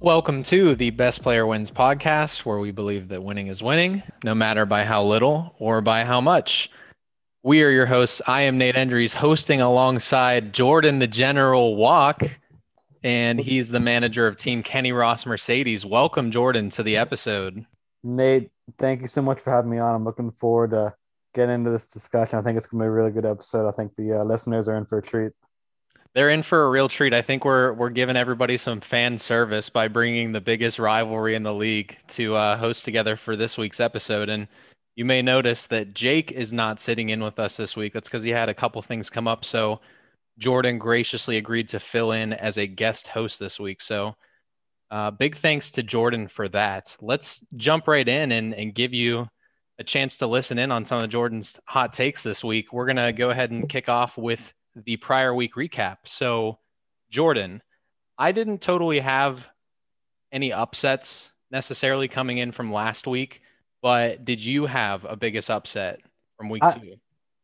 Welcome to the Best Player Wins podcast, where we believe that winning is winning, no matter by how little or by how much. We are your hosts. I am Nate Endries, hosting alongside Jordan the General Walk, and he's the manager of Team Kenny Ross Mercedes. Welcome, Jordan, to the episode. Nate, thank you so much for having me on. I'm looking forward to getting into this discussion. I think it's going to be a really good episode. I think the uh, listeners are in for a treat they're in for a real treat. I think we're we're giving everybody some fan service by bringing the biggest rivalry in the league to uh, host together for this week's episode. And you may notice that Jake is not sitting in with us this week. That's because he had a couple things come up. So Jordan graciously agreed to fill in as a guest host this week. So uh, big thanks to Jordan for that. Let's jump right in and, and give you a chance to listen in on some of Jordan's hot takes this week. We're to go ahead and kick off with the prior week recap. So, Jordan, I didn't totally have any upsets necessarily coming in from last week, but did you have a biggest upset from week I, two?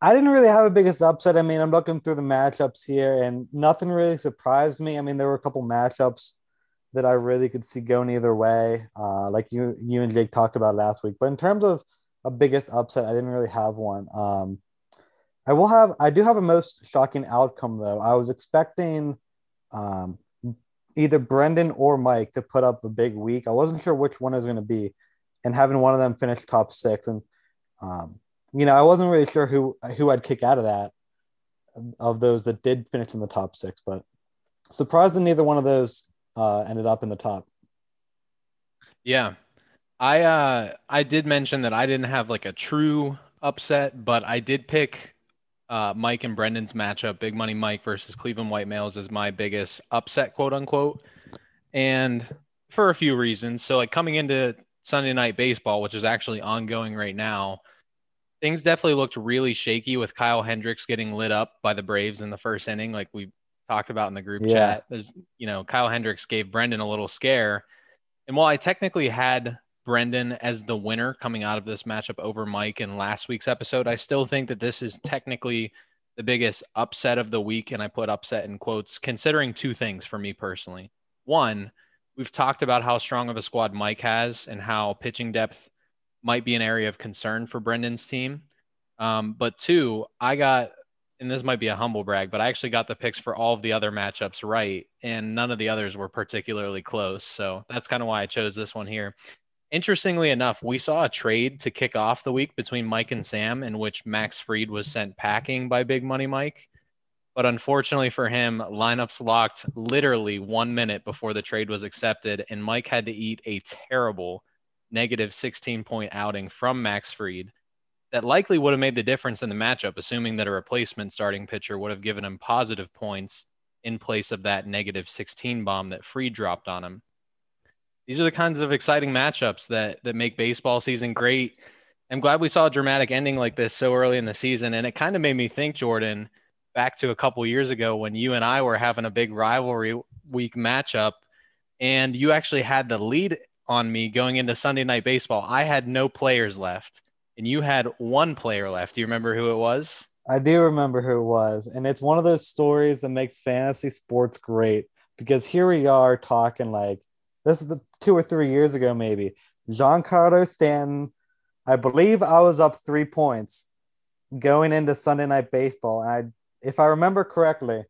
I didn't really have a biggest upset. I mean, I'm looking through the matchups here and nothing really surprised me. I mean, there were a couple matchups that I really could see going either way, uh, like you you and Jake talked about last week. But in terms of a biggest upset, I didn't really have one. Um, I will have I do have a most shocking outcome though. I was expecting um, either Brendan or Mike to put up a big week. I wasn't sure which one it was going to be, and having one of them finish top six, and um, you know I wasn't really sure who who I'd kick out of that of those that did finish in the top six, but surprised that neither one of those uh, ended up in the top. Yeah, I uh, I did mention that I didn't have like a true upset, but I did pick uh, Mike and Brendan's matchup, Big Money Mike versus Cleveland White Males, is my biggest upset, quote unquote. And for a few reasons. So, like coming into Sunday Night Baseball, which is actually ongoing right now, things definitely looked really shaky with Kyle Hendricks getting lit up by the Braves in the first inning, like we talked about in the group yeah. chat. There's, you know, Kyle Hendricks gave Brendan a little scare. And while I technically had Brendan as the winner coming out of this matchup over Mike in last week's episode. I still think that this is technically the biggest upset of the week. And I put upset in quotes, considering two things for me personally. One, we've talked about how strong of a squad Mike has and how pitching depth might be an area of concern for Brendan's team. Um, but two, I got, and this might be a humble brag, but I actually got the picks for all of the other matchups right, and none of the others were particularly close. So that's kind of why I chose this one here. Interestingly enough, we saw a trade to kick off the week between Mike and Sam in which Max Fried was sent packing by Big Money Mike. But unfortunately for him, lineups locked literally one minute before the trade was accepted, and Mike had to eat a terrible negative 16 point outing from Max Fried that likely would have made the difference in the matchup, assuming that a replacement starting pitcher would have given him positive points in place of that negative 16 bomb that Fried dropped on him these are the kinds of exciting matchups that that make baseball season great. I'm glad we saw a dramatic ending like this so early in the season, and it kind of made me think, Jordan, back to a couple years ago when you and I were having a big rivalry week matchup, and you actually had the lead on me going into Sunday night baseball. I had no players left, and you had one player left. Do you remember who it was? I do remember who it was, and it's one of those stories that makes fantasy sports great because here we are talking like this is the two or three years ago, maybe. Giancarlo Stanton, I believe I was up three points going into Sunday night baseball. And I, if I remember correctly,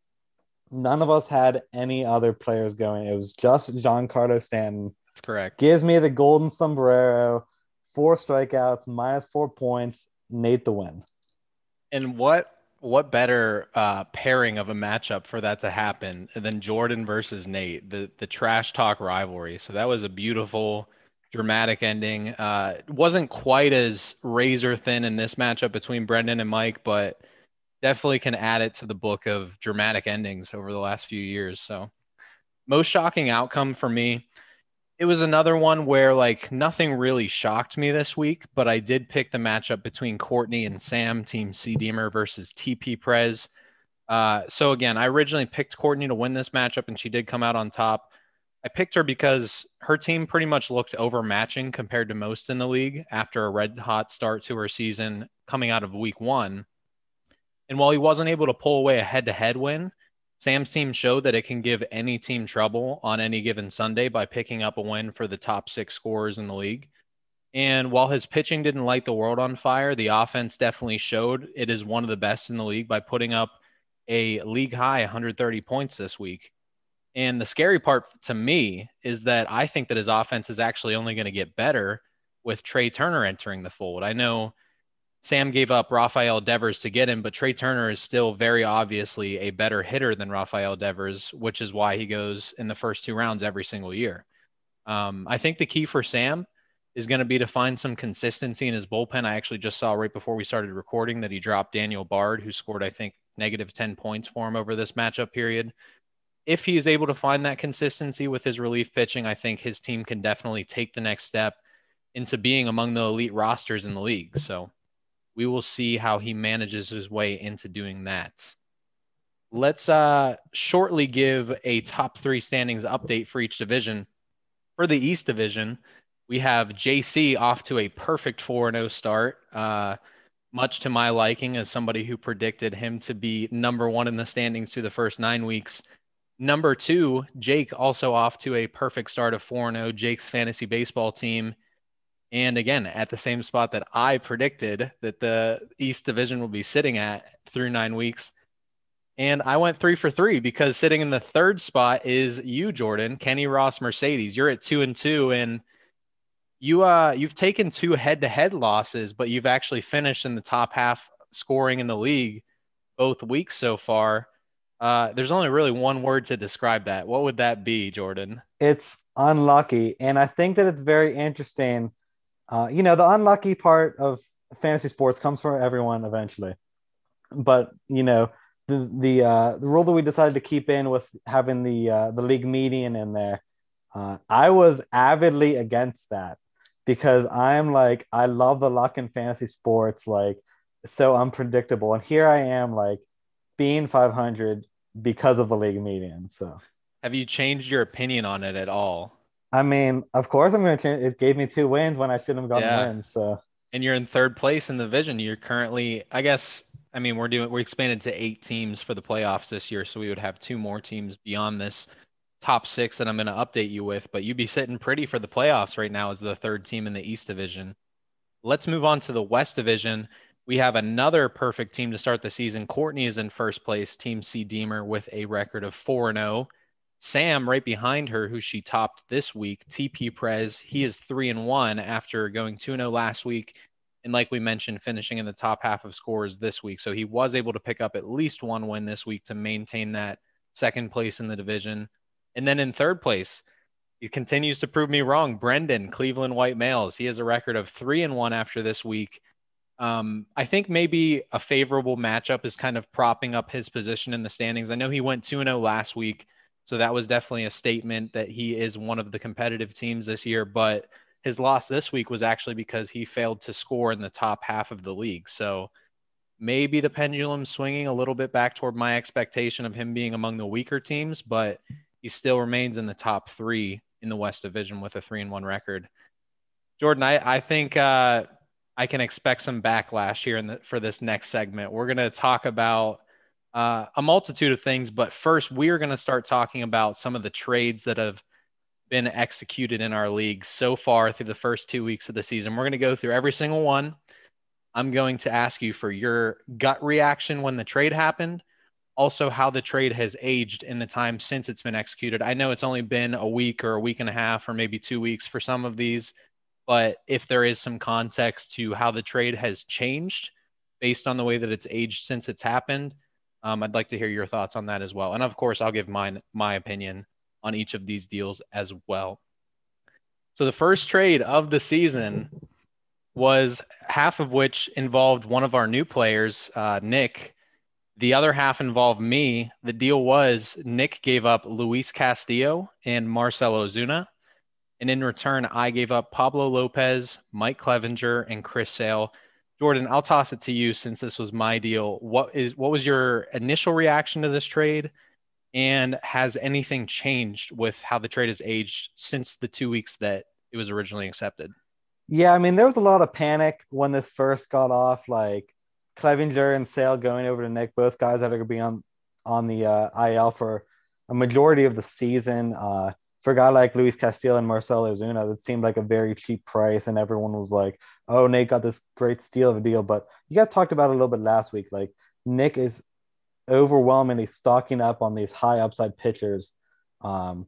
none of us had any other players going. It was just Giancarlo Stanton. That's correct. Gives me the golden sombrero, four strikeouts, minus four points, Nate the win. And what what better uh, pairing of a matchup for that to happen than Jordan versus Nate, the the trash talk rivalry. So that was a beautiful, dramatic ending. Uh, wasn't quite as razor thin in this matchup between Brendan and Mike, but definitely can add it to the book of dramatic endings over the last few years. So most shocking outcome for me it was another one where like nothing really shocked me this week, but I did pick the matchup between Courtney and Sam, Team C Deemer versus TP Prez. Uh, so again, I originally picked Courtney to win this matchup, and she did come out on top. I picked her because her team pretty much looked overmatching compared to most in the league after a red hot start to her season coming out of week one. And while he wasn't able to pull away a head to head win, Sam's team showed that it can give any team trouble on any given Sunday by picking up a win for the top six scorers in the league. And while his pitching didn't light the world on fire, the offense definitely showed it is one of the best in the league by putting up a league high 130 points this week. And the scary part to me is that I think that his offense is actually only going to get better with Trea Turner entering the fold. I know Sam gave up Rafael Devers to get him, but Trea Turner is still very obviously a better hitter than Rafael Devers, which is why he goes in the first two rounds every single year. Um, I think the key for Sam is going to be to find some consistency in his bullpen. I actually just saw right before we started recording that he dropped Daniel Bard, who scored, I think, negative 10 points for him over this matchup period. If he is able to find that consistency with his relief pitching, I think his team can definitely take the next step into being among the elite rosters in the league. So, we will see how he manages his way into doing that. Let's uh, shortly give a top three standings update for each division. For the East Division, we have JC off to a perfect 4 0 start, uh, much to my liking as somebody who predicted him to be number one in the standings through the first nine weeks. Number two, Jake also off to a perfect start of 4 0. Jake's fantasy baseball team and again, at the same spot that I predicted that the East Division will be sitting at through nine weeks. And I went three for three because sitting in the third spot is you, Jordan, Kenny Ross Mercedes. You're at two and two, and you uh you've taken two head-to-head losses, but you've actually finished in the top half scoring in the league both weeks so far. Uh, there's only really one word to describe that. What would that be, Jordan? It's unlucky, and I think that it's very interesting uh, you know, the unlucky part of fantasy sports comes for everyone eventually. But you know, the the uh, the rule that we decided to keep in with having the uh, the league median in there, uh, I was avidly against that because I'm like I love the luck in fantasy sports, like so unpredictable, and here I am like being 500 because of the league median. So, have you changed your opinion on it at all? I mean, of course, I'm going to change. It gave me two wins when I shouldn't have gotten yeah. wins. So, and you're in third place in the division. You're currently, I guess, I mean, we're doing, we expanded to eight teams for the playoffs this year, so we would have two more teams beyond this top six that I'm going to update you with. But you'd be sitting pretty for the playoffs right now as the third team in the East Division. Let's move on to the West Division. We have another perfect team to start the season. Courtney is in first place, Team C Deemer, with a record of 4 and 0. Sam, right behind her, who she topped this week, TP Prez, he is three and one after going 2 0 last week. And like we mentioned, finishing in the top half of scores this week. So he was able to pick up at least one win this week to maintain that second place in the division. And then in third place, he continues to prove me wrong. Brendan, Cleveland White Males, he has a record of three and one after this week. Um, I think maybe a favorable matchup is kind of propping up his position in the standings. I know he went 2 0 last week so that was definitely a statement that he is one of the competitive teams this year. But his loss this week was actually because he failed to score in the top half of the league. So maybe the pendulum swinging a little bit back toward my expectation of him being among the weaker teams, but he still remains in the top three in the West Division with a three and one record. Jordan, I, I think uh, I can expect some backlash here in the, for this next segment. We're going to talk about uh, a multitude of things. But first, we are going to start talking about some of the trades that have been executed in our league so far through the first two weeks of the season. We're going to go through every single one. I'm going to ask you for your gut reaction when the trade happened, also how the trade has aged in the time since it's been executed. I know it's only been a week or a week and a half or maybe two weeks for some of these, but if there is some context to how the trade has changed based on the way that it's aged since it's happened, um, I'd like to hear your thoughts on that as well. And of course, I'll give mine my opinion on each of these deals as well. So the first trade of the season was half of which involved one of our new players, uh, Nick. The other half involved me. The deal was Nick gave up Luis Castillo and Marcell Ozuna. And in return, I gave up Pablo Lopez, Mike Clevinger, and Chris Sale Jordan, I'll toss it to you since this was my deal. What is what was your initial reaction to this trade? And has anything changed with how the trade has aged since the two weeks that it was originally accepted? Yeah, I mean, there was a lot of panic when this first got off, like Clevinger and Sale going over to Nick, both guys that are going to be on on the uh, IL for a majority of the season. Uh, for a guy like Luis Castillo and Marcell Ozuna, that seemed like a very cheap price, and everyone was like, "Oh, Nate got this great steal of a deal." But you guys talked about it a little bit last week. Like Nick is overwhelmingly stocking up on these high upside pitchers. Um,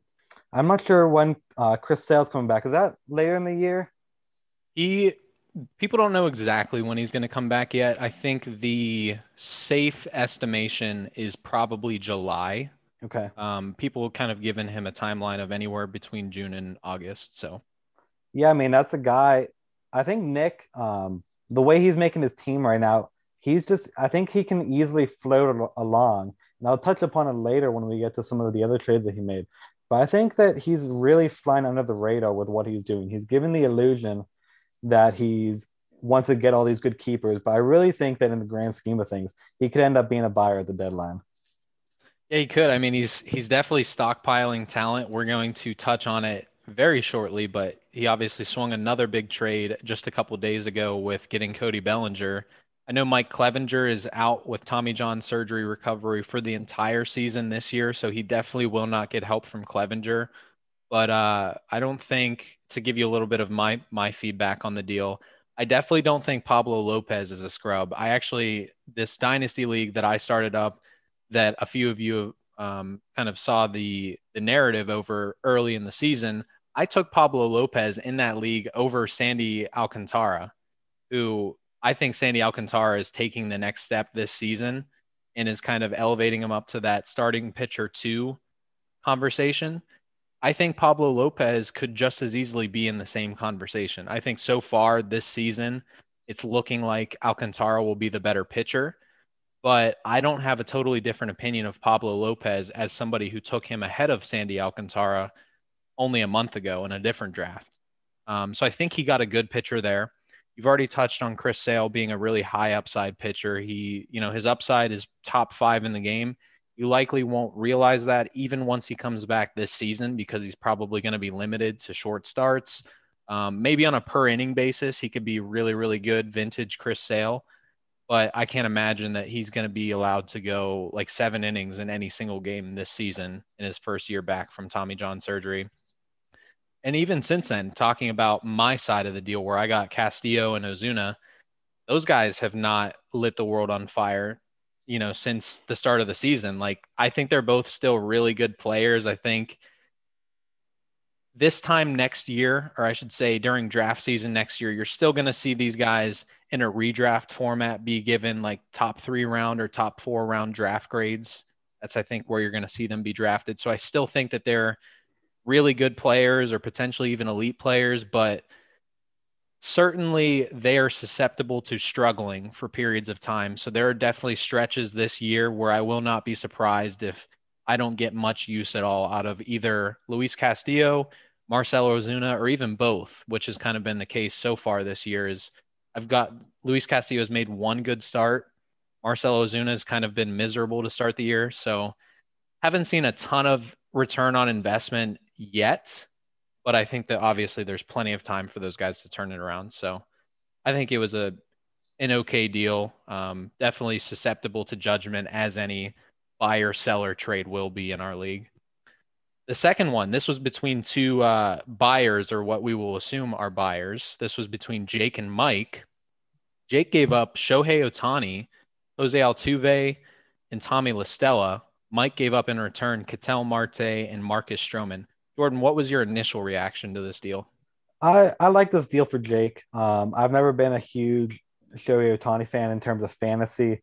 I'm not sure when uh, Chris Sale's coming back. Is that later in the year? He people don't know exactly when he's going to come back yet. I think the safe estimation is probably July. Okay. Um, people kind of given him a timeline of anywhere between June and August. So, yeah, I mean that's a guy. I think Nick, um, the way he's making his team right now, he's just. I think he can easily float along. And I'll touch upon it later when we get to some of the other trades that he made. But I think that he's really flying under the radar with what he's doing. He's given the illusion that he's wants to get all these good keepers, but I really think that in the grand scheme of things, he could end up being a buyer at the deadline. Yeah, he could. I mean, he's he's definitely stockpiling talent. We're going to touch on it very shortly, but he obviously swung another big trade just a couple days ago with getting Cody Bellinger. I know Mike Clevinger is out with Tommy John surgery recovery for the entire season this year, so he definitely will not get help from Clevinger. But uh, I don't think to give you a little bit of my my feedback on the deal. I definitely don't think Pablo Lopez is a scrub. I actually this dynasty league that I started up that a few of you um, kind of saw the the narrative over early in the season. I took Pablo Lopez in that league over Sandy Alcantara, who I think Sandy Alcantara is taking the next step this season and is kind of elevating him up to that starting pitcher two conversation. I think Pablo Lopez could just as easily be in the same conversation. I think so far this season, it's looking like Alcantara will be the better pitcher but I don't have a totally different opinion of Pablo Lopez as somebody who took him ahead of Sandy Alcantara only a month ago in a different draft. Um, so I think he got a good pitcher there. You've already touched on Chris Sale being a really high upside pitcher. He, you know, his upside is top five in the game. You likely won't realize that even once he comes back this season because he's probably going to be limited to short starts. Um, maybe on a per inning basis, he could be really, really good vintage Chris Sale but I can't imagine that he's going to be allowed to go like seven innings in any single game this season in his first year back from Tommy John surgery. And even since then, talking about my side of the deal where I got Castillo and Ozuna, those guys have not lit the world on fire, you know, since the start of the season. Like, I think they're both still really good players. I think this time next year, or I should say during draft season next year, you're still going to see these guys in a redraft format be given like top three round or top four round draft grades. That's, I think, where you're going to see them be drafted. So I still think that they're really good players or potentially even elite players, but certainly they are susceptible to struggling for periods of time. So there are definitely stretches this year where I will not be surprised if I don't get much use at all out of either Luis Castillo, Marcell Ozuna, or even both, which has kind of been the case so far this year. Is I've got Luis Castillo has made one good start. Marcell Ozuna has kind of been miserable to start the year. So haven't seen a ton of return on investment yet, but I think that obviously there's plenty of time for those guys to turn it around. So I think it was a an okay deal. Um, definitely susceptible to judgment as any buyer seller trade will be in our league. The second one, this was between two uh, buyers, or what we will assume are buyers. This was between Jake and Mike. Jake gave up Shohei Ohtani, Jose Altuve, and Tommy La Stella. Mike gave up in return Ketel Marte and Marcus Stroman. Jordan, what was your initial reaction to this deal? I, I like this deal for Jake. Um, I've never been a huge Shohei Ohtani fan in terms of fantasy,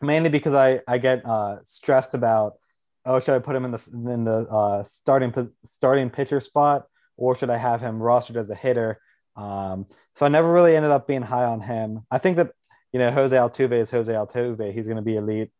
mainly because I, I get uh, stressed about – oh, should I put him in the in the uh, starting starting pitcher spot, or should I have him rostered as a hitter? Um, so I never really ended up being high on him. I think that you know Jose Altuve is Jose Altuve. He's going to be elite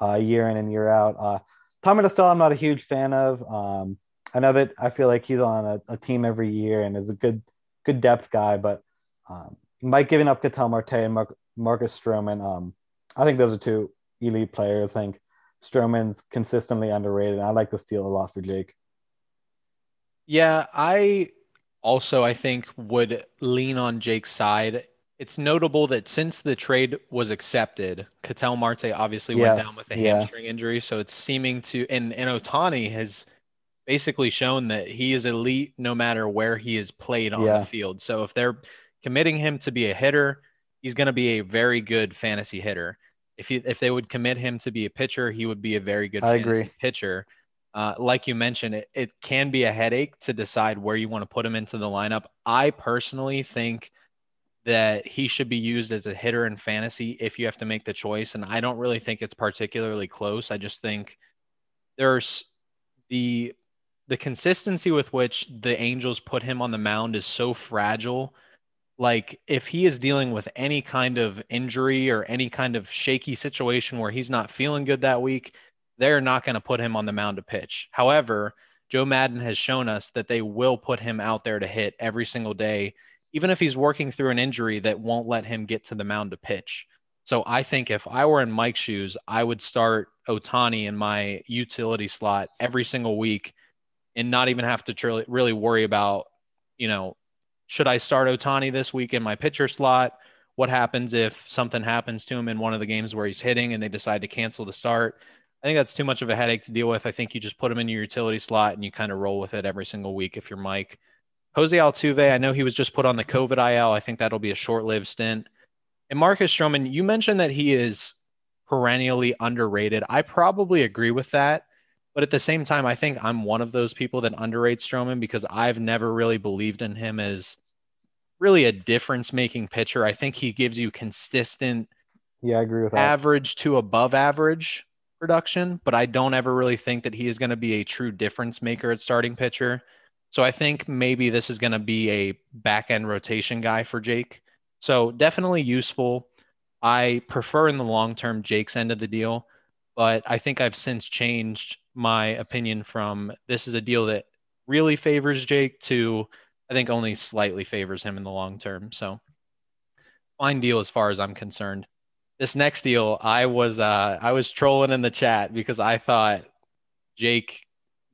uh, year in and year out. Uh, Tommy Stella, I'm not a huge fan of. Um, I know that I feel like he's on a, a, team every year and is a good good depth guy, but um, Mike giving up Ketel Marte and Mar- Marcus Stroman, um, I think those are two elite players. I think Stroman's consistently underrated. I like the steal a lot for Jake. Yeah, I also I think would lean on Jake's side it's notable that since the trade was accepted, Ketel Marte obviously went down with a yeah. hamstring injury. So it's seeming to, and, and Ohtani has basically shown that he is elite no matter where he is played on Yeah. the field. So if they're committing him to be a hitter, he's going to be a very good fantasy hitter. If he, if they would commit him to be a pitcher, he would be a very good I agree. pitcher. Uh, like you mentioned, it, it can be a headache to decide where you want to put him into the lineup. I personally think that he should be used as a hitter in fantasy if you have to make the choice. And I don't really think it's particularly close. I just think there's the the consistency with which the Angels put him on the mound is so fragile. Like if he is dealing with any kind of injury or any kind of shaky situation where he's not feeling good that week, they're not going to put him on the mound to pitch. However, Joe Maddon has shown us that they will put him out there to hit every single day, even if he's working through an injury that won't let him get to the mound to pitch. So I think if I were in Mike's shoes, I would start Ohtani in my utility slot every single week and not even have to really worry about, you know, should I start Ohtani this week in my pitcher slot? What happens if something happens to him in one of the games where he's hitting and they decide to cancel the start? I think that's too much of a headache to deal with. I think you just put him in your utility slot and you kind of roll with it every single week if you're Mike. Jose Altuve, I know he was just put on the COVID IL. I think that'll be a short lived stint. And Marcus Stroman, you mentioned that he is perennially underrated. I probably agree with that. But at the same time, I think I'm one of those people that underrates Stroman because I've never really believed in him as really a difference making pitcher. I think he gives you consistent Yeah, I agree with that. average to above average production, but I don't ever really think that he is going to be a true difference maker at starting pitcher. So I think maybe this is going to be a back end rotation guy for Jake. So definitely useful. I prefer in the long term Jake's end of the deal, but I think I've since changed my opinion from this is a deal that really favors Jake to I think only slightly favors him in the long term. So fine deal as far as I'm concerned. This next deal, I was uh I was trolling in the chat because I thought Jake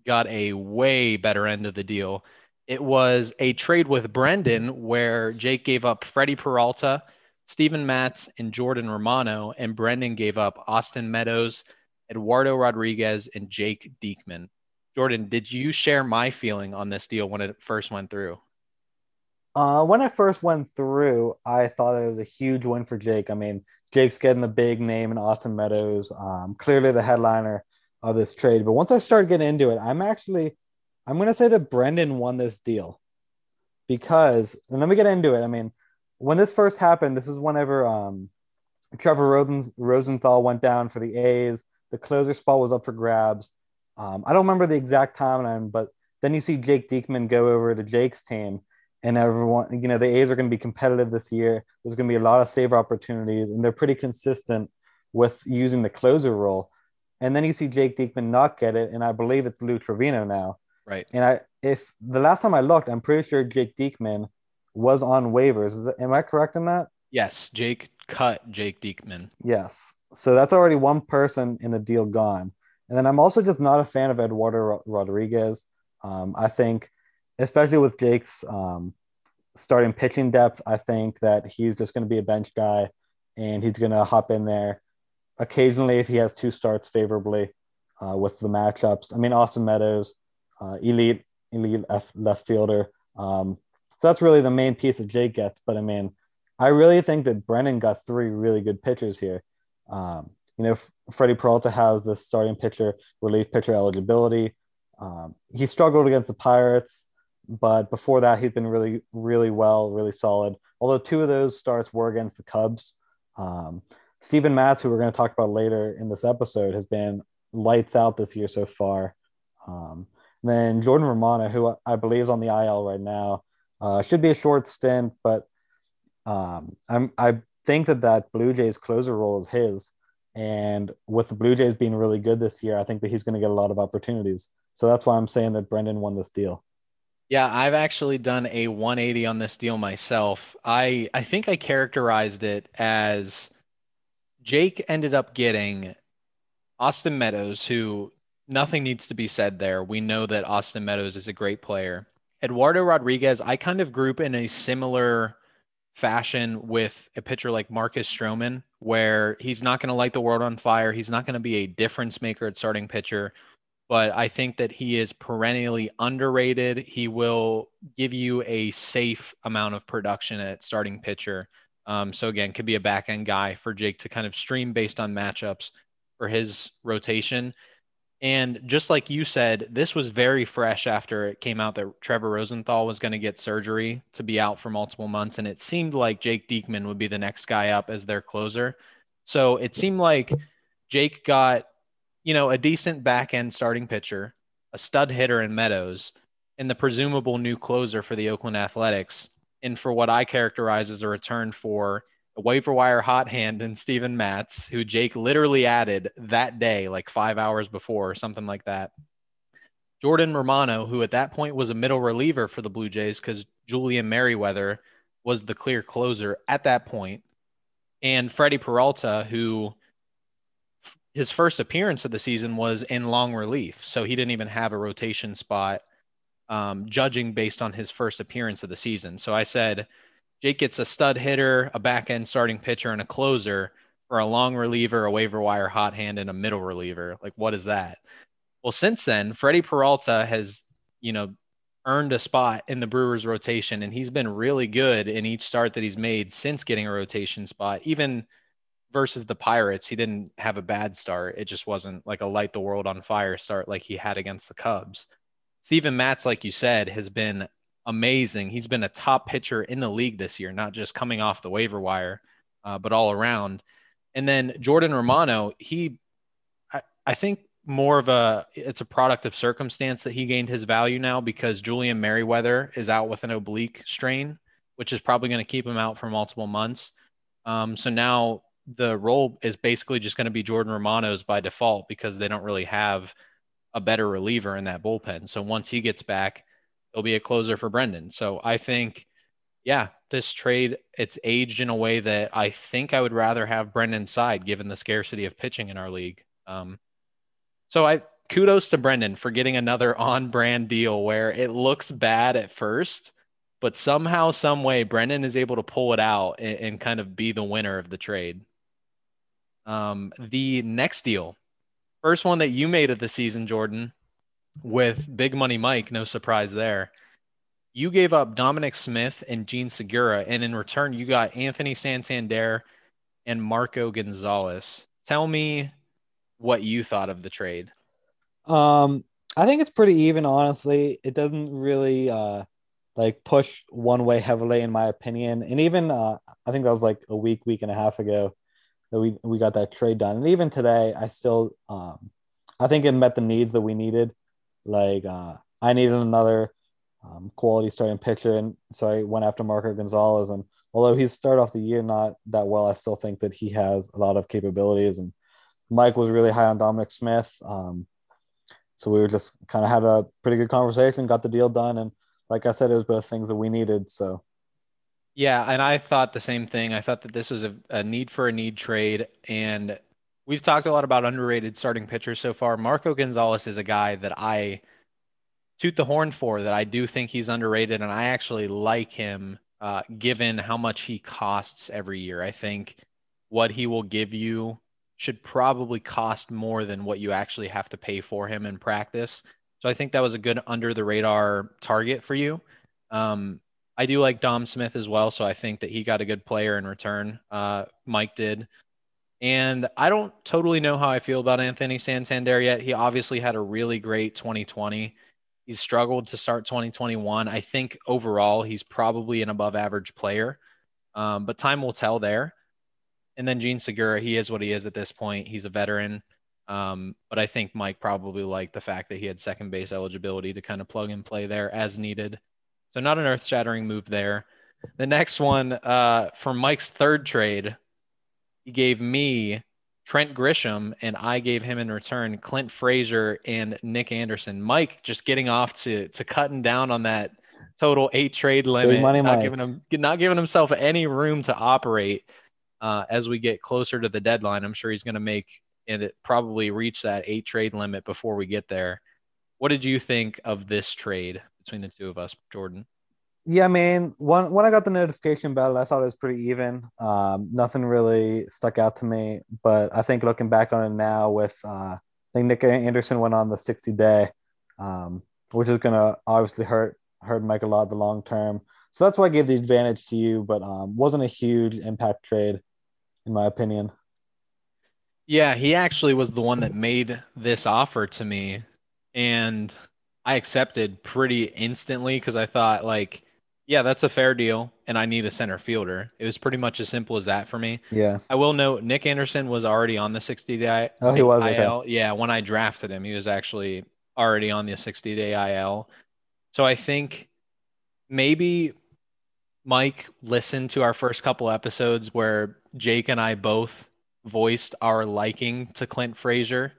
got a way better end of the deal. It was a trade with Brendan where Jake gave up Freddie Peralta, Steven Matz, and Jordan Romano, and Brendan gave up Austin Meadows, Eduardo Rodriguez, and Jake Diekman. Jordan, did you share my feeling on this deal when it first went through? Uh, when I first went through, I thought it was a huge win for Jake. I mean, Jake's getting a big name in Austin Meadows, um, clearly the headliner of this trade. But once I started getting into it, I'm actually, I'm going to say that Brendan won this deal because, and let me get into it. I mean, when this first happened, this is whenever um, Trevor Rosen, Rosenthal went down for the A's. The closer spot was up for grabs. Um, I don't remember the exact timeline, but then you see Jake Diekman go over to Jake's team and everyone, you know, the A's are going to be competitive this year. There's going to be a lot of save opportunities, and they're pretty consistent with using the closer role. And then you see Jake Diekman not get it, and I believe it's Lou Trivino now. Right. And I, if the last time I looked, I'm pretty sure Jake Diekman was on waivers. Is that, am I correct in that? Yes, Jake cut Jake Diekman. Yes. So that's already one person in the deal gone. And then I'm also just not a fan of Eduardo Rodriguez. Um, I think, especially with Jake's um, starting pitching depth, I think that he's just going to be a bench guy and he's going to hop in there occasionally if he has two starts favorably uh, with the matchups. I mean, Austin Meadows, uh, elite, elite left, left fielder. Um, so that's really the main piece that Jake gets. But I mean, I really think that Brennan got three really good pitchers here. Um, you know, Freddie Peralta has the starting pitcher, relief pitcher eligibility. Um, he struggled against the Pirates, but before that, he's been really, really well, really solid. Although two of those starts were against the Cubs. Um, Steven Matz, who we're going to talk about later in this episode, has been lights out this year so far. Um, then Jordan Romano, who I believe is on the IL right now, uh, should be a short stint, but um, I'm, I think that that Blue Jays closer role is his. And with the Blue Jays being really good this year, I think that he's going to get a lot of opportunities. So that's why I'm saying that Brendan won this deal. Yeah, I've actually done a 180 on this deal myself. I I think I characterized it as Jake ended up getting Austin Meadows, who nothing needs to be said there. We know that Austin Meadows is a great player. Eduardo Rodriguez, I kind of group in a similar fashion with a pitcher like Marcus Stroman, where he's not going to light the world on fire. He's not going to be a difference maker at starting pitcher, but I think that he is perennially underrated. He will give you a safe amount of production at starting pitcher. Um, so again, could be a back end guy for Jake to kind of stream based on matchups for his rotation. And just like you said, this was very fresh after it came out that Trevor Rosenthal was going to get surgery to be out for multiple months. And it seemed like Jake Diekman would be the next guy up as their closer. So it seemed like Jake got, you know, a decent back end starting pitcher, a stud hitter in Meadows, and the presumable new closer for the Oakland Athletics. And for what I characterize as a return for waiver wire hot hand in Steven Matz, who Jake literally added that day, like five hours before, or something like that. Jordan Romano, who at that point was a middle reliever for the Blue Jays because Julian Merryweather was the clear closer at that point, and Freddie Peralta, who his first appearance of the season was in long relief, so he didn't even have a rotation spot, um, judging based on his first appearance of the season. So I said Jake gets a stud hitter, a back end starting pitcher, and a closer for a long reliever, a waiver wire hot hand, and a middle reliever. Like, what is that? Well, since then, Freddie Peralta has, you know, earned a spot in the Brewers rotation, and he's been really good in each start that he's made since getting a rotation spot. Even versus the Pirates, he didn't have a bad start. It just wasn't like a light the world on fire start like he had against the Cubs. Steven Matz, like you said, has been amazing. He's been a top pitcher in the league this year, not just coming off the waiver wire, uh, but all around. And then Jordan Romano, he, I, I think more of a, it's a product of circumstance that he gained his value now because Julian Merryweather is out with an oblique strain, which is probably going to keep him out for multiple months. Um, so now the role is basically just going to be Jordan Romano's by default because they don't really have a better reliever in that bullpen. So once he gets back, he'll be a closer for Brendan. So I think, yeah, this trade it's aged in a way that I think I would rather have Brendan's side given the scarcity of pitching in our league. Um, so I kudos to Brendan for getting another on-brand deal where it looks bad at first, but somehow, some way, Brendan is able to pull it out and, and kind of be the winner of the trade. Um, the next deal, first one that you made of the season, Jordan, with Big Money Mike, no surprise there. You gave up Dominic Smith and Jean Segura, and in return, you got Anthony Santander and Marco Gonzalez. Tell me what you thought of the trade. Um, I think it's pretty even, honestly. It doesn't really uh like push one way heavily, in my opinion. And even uh, I think that was like a week, week and a half ago that we we got that trade done. And even today, I still um I think it met the needs that we needed. Like uh, I needed another um, quality starting pitcher, and so I went after Marco Gonzalez. And although he's started off the year not that well, I still think that he has a lot of capabilities. And Mike was really high on Dominic Smith, um, so we were just kind of had a pretty good conversation, got the deal done, and like I said, it was both things that we needed. So. Yeah, and I thought the same thing. I thought that this was a, a need for a need trade, and We've talked a lot about underrated starting pitchers so far. Marco Gonzalez is a guy that I toot the horn for that I do think he's underrated, and I actually like him uh, given how much he costs every year. I think what he will give you should probably cost more than what you actually have to pay for him in practice. So I think that was a good under the radar target for you. Um, I do like Dom Smith as well, so I think that he got a good player in return. Uh, Mike did. And I don't totally know how I feel about Anthony Santander yet. He obviously had a really great 2020. He's struggled to start 2021. I think overall he's probably an above average player, um, but time will tell there. And then Jean Segura, he is what he is at this point. He's a veteran. Um, but I think Mike probably liked the fact that he had second base eligibility to kind of plug and play there as needed. So not an earth shattering move there. The next one uh, for Mike's third trade he gave me Trent Grisham, and I gave him in return Clint Frazier and Nick Anderson. Mike just getting off to to cutting down on that total eight trade limit, not Mike. giving him not giving himself any room to operate. Uh, as we get closer to the deadline, I'm sure he's going to make and it probably reach that eight trade limit before we get there. What did you think of this trade between the two of us, Jordan? Yeah, I mean, when when I got the notification bell, I thought it was pretty even. Um, nothing really stuck out to me, but I think looking back on it now, with uh, I think Nick Anderson went on the sixty day, um, which is gonna obviously hurt hurt Mike a lot the long term. So that's why I gave the advantage to you, but um, wasn't a huge impact trade, in my opinion. Yeah, he actually was the one that made this offer to me, and I accepted pretty instantly because I thought like yeah, that's a fair deal, and I need a center fielder. It was pretty much as simple as that for me. Yeah. I will note Nick Anderson was already on the 60 day oh, he was, IL. okay. Yeah, when I drafted him, he was actually already on the 60 day IL. So I think maybe Mike listened to our first couple episodes where Jake and I both voiced our liking to Clint Frazier,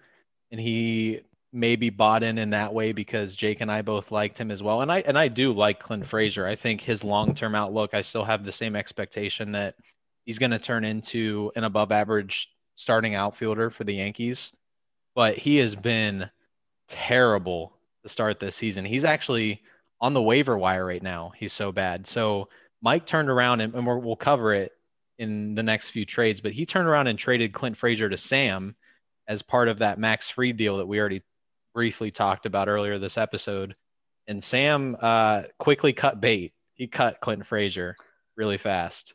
and he maybe bought in in that way because Jake and I both liked him as well. And I and I do like Clint Frazier. I think his long-term outlook, I still have the same expectation that he's going to turn into an above average starting outfielder for the Yankees. But he has been terrible to start this season. He's actually on the waiver wire right now. He's so bad. So Mike turned around and, and we'll cover it in the next few trades, but he turned around and traded Clint Frazier to Sam as part of that Max Fried deal that we already briefly talked about earlier this episode. And Sam uh, quickly cut bait. He cut Clinton Frazier really fast.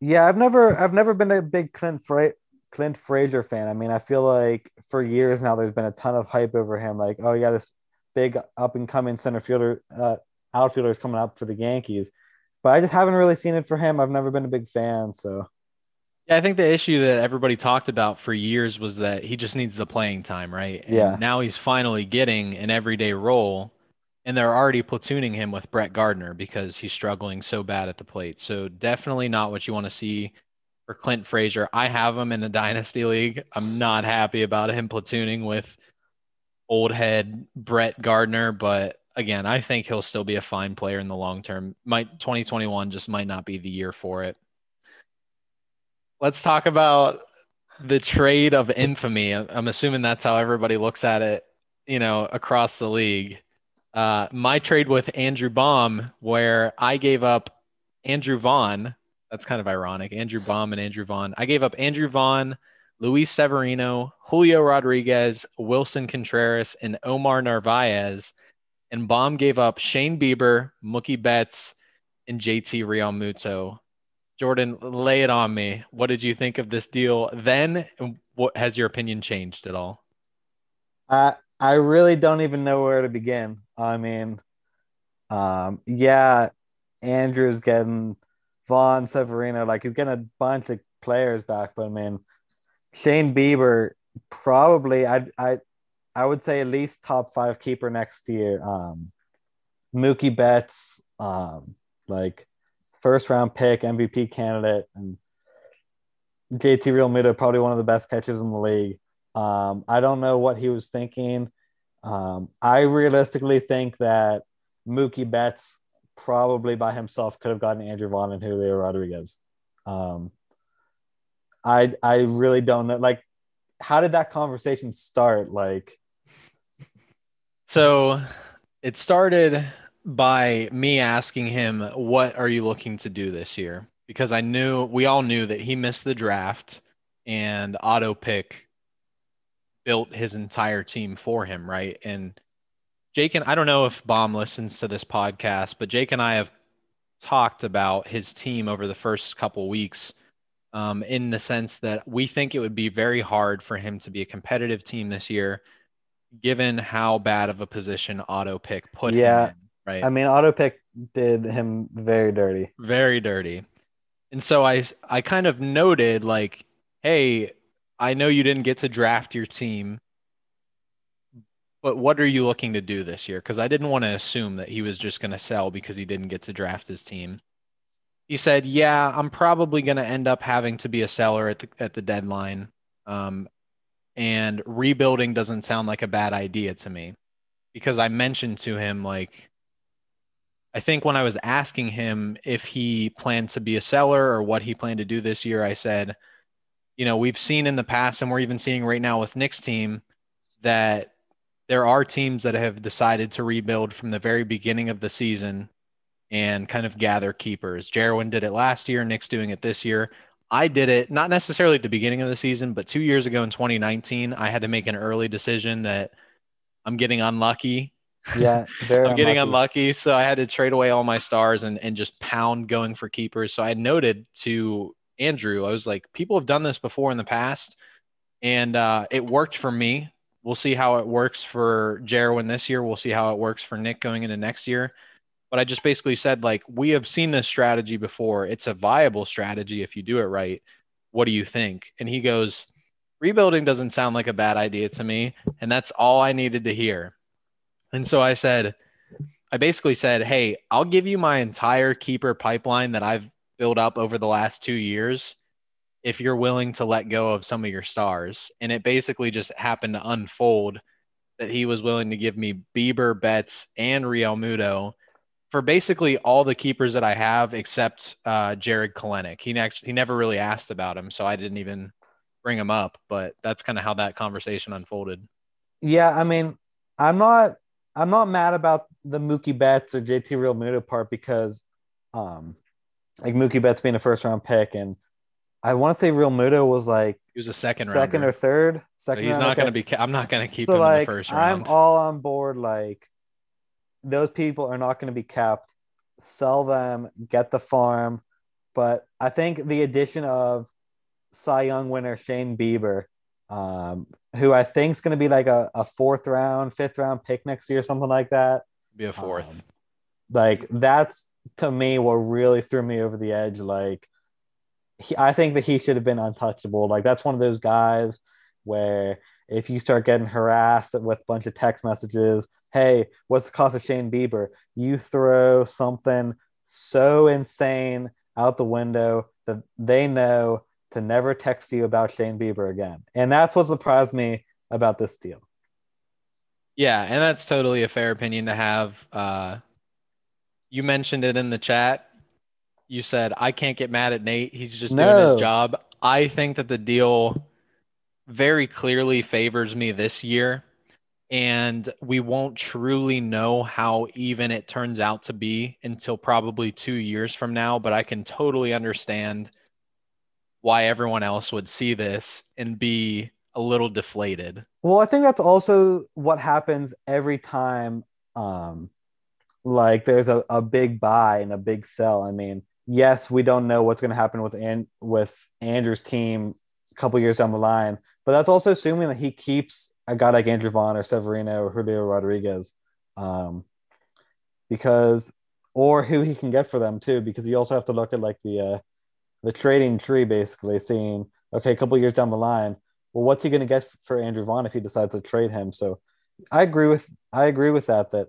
Yeah, I've never I've never been a big Clint Fra- Clint Frazier fan. I mean, I feel like for years now there's been a ton of hype over him. Like, oh yeah, this big up and coming center fielder uh, outfielder is coming up for the Yankees. But I just haven't really seen it for him. I've never been a big fan. So yeah, I think the issue that everybody talked about for years was that he just needs the playing time, right? And yeah. Now he's finally getting an everyday role, and they're already platooning him with Brett Gardner because he's struggling so bad at the plate. So definitely not what you want to see for Clint Frazier. I have him in the dynasty league. I'm not happy about him platooning with old head Brett Gardner, but again, I think he'll still be a fine player in the long term. Might 2021 just might not be the year for it let's talk about the trade of infamy. I'm assuming that's how everybody looks at it, you know, across the league. Uh, my trade with Andrew Baum, where I gave up Andrew Vaughn. That's kind of ironic. Andrew Baum and Andrew Vaughn. I gave up Andrew Vaughn, Luis Severino, Julio Rodriguez, Willson Contreras, and Omar Narvaez. And Baum gave up Shane Bieber, Mookie Betts, and JT Realmuto. Jordan, lay it on me. What did you think of this deal then? what has your opinion changed at all? I I really don't even know where to begin. I mean, um, yeah, Andrew's getting Vaughn Severino, like he's getting a bunch of players back, but I mean, Shane Bieber probably I I I would say at least top five keeper next year. Um, Mookie Betts, um, like first round pick, MVP candidate, and JT Realmuto probably one of the best catchers in the league. Um, I don't know what he was thinking. Um, I realistically think that Mookie Betts probably by himself could have gotten Andrew Vaughn and Julio Rodriguez. Um, I I really don't know. Like, how did that conversation start? Like, so it started by me asking him, What are you looking to do this year? Because I knew we all knew that he missed the draft and auto pick built his entire team for him, right? And Jake and I don't know if Baum listens to this podcast, but Jake and I have talked about his team over the first couple weeks um, in the sense that we think it would be very hard for him to be a competitive team this year, given how bad of a position auto pick put yeah, him in right? I mean, auto pick did him very dirty. Very dirty. And so I I kind of noted like, hey, I know you didn't get to draft your team, but what are you looking to do this year? Because I didn't want to assume that he was just going to sell because he didn't get to draft his team. He said, "Yeah, I'm probably going to end up having to be a seller at the at the deadline, um, and rebuilding doesn't sound like a bad idea to me." Because I mentioned to him like, I think when I was asking him if he planned to be a seller or what he planned to do this year, I said, you know, we've seen in the past, and we're even seeing right now with Nick's team, that there are teams that have decided to rebuild from the very beginning of the season and kind of gather keepers. Jarwin did it last year. Nick's doing it this year. I did it not necessarily at the beginning of the season, but two years ago in 2019, I had to make an early decision that I'm getting unlucky. Yeah, I'm getting unlucky. So I had to trade away all my stars and, and just pound going for keepers. So I noted to Andrew, I was like, people have done this before in the past, and uh, it worked for me. We'll see how it works for Jerwin this year. We'll see how it works for Nick going into next year. But I just basically said, like, we have seen this strategy before. It's a viable strategy if you do it right. What do you think? And he goes, rebuilding doesn't sound like a bad idea to me. And that's all I needed to hear. And so I said, I basically said, Hey, I'll give you my entire keeper pipeline that I've built up over the last two years if you're willing to let go of some of your stars. And it basically just happened to unfold that he was willing to give me Bieber, Betts, and Realmuto for basically all the keepers that I have except uh, Jarred Kelenic. He actually he never really asked about him, so I didn't even bring him up. But that's kind of how that conversation unfolded. Yeah, I mean, I'm not I'm not mad about the Mookie Betts or JT Real Realmuto part because, um, like Mookie Betts being a first round pick, and I want to say Real Realmuto was like he was a second second rounder. or third. Second. So he's not going to be. I'm not going to keep so him like, in the first round. I'm all on board. Like those people are not going to be kept. Sell them, get the farm. But I think the addition of Cy Young winner Shane Bieber, um, who I think is going to be like a, a fourth round, fifth round pick next year, something like that. Be a fourth. Um, like that's to me what really threw me over the edge. Like he, I think that he should have been untouchable. Like that's one of those guys where if you start getting harassed with a bunch of text messages, hey, what's the cost of Shane Bieber? You throw something so insane out the window that they know to never text you about Shane Bieber again. And that's what surprised me about this deal. Yeah, and that's totally a fair opinion to have. Uh, you mentioned it in the chat. You said, I can't get mad at Nate. He's just no. doing his job. I think that the deal very clearly favors me this year. And we won't truly know how even it turns out to be until probably two years from now. But I can totally understand why everyone else would see this and be a little deflated. Well, I think that's also what happens every time um like there's a, a big buy and a big sell. I mean, yes, we don't know what's going to happen with and with Andrew's team a couple years down the line, but that's also assuming that he keeps a guy like Andrew Vaughn or Severino or Julio Rodriguez, um, because or who he can get for them too, because you also have to look at like the uh, the trading tree, basically seeing okay, a couple years down the line, well, what's he going to get for Andrew Vaughn if he decides to trade him? So, I agree with I agree with that. That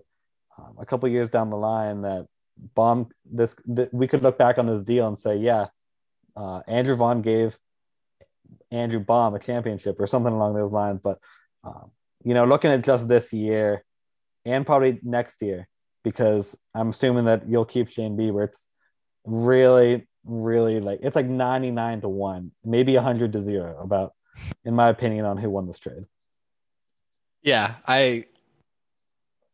um, a couple years down the line, that Bohm this that we could look back on this deal and say, yeah, uh, Andrew Vaughn gave Andrew Bohm a championship or something along those lines. But um, you know, looking at just this year and probably next year, because I'm assuming that you'll keep Shane Bieber. It's really really like it's like 99 to 1 maybe 100 to 0 about in my opinion on who won this trade. Yeah i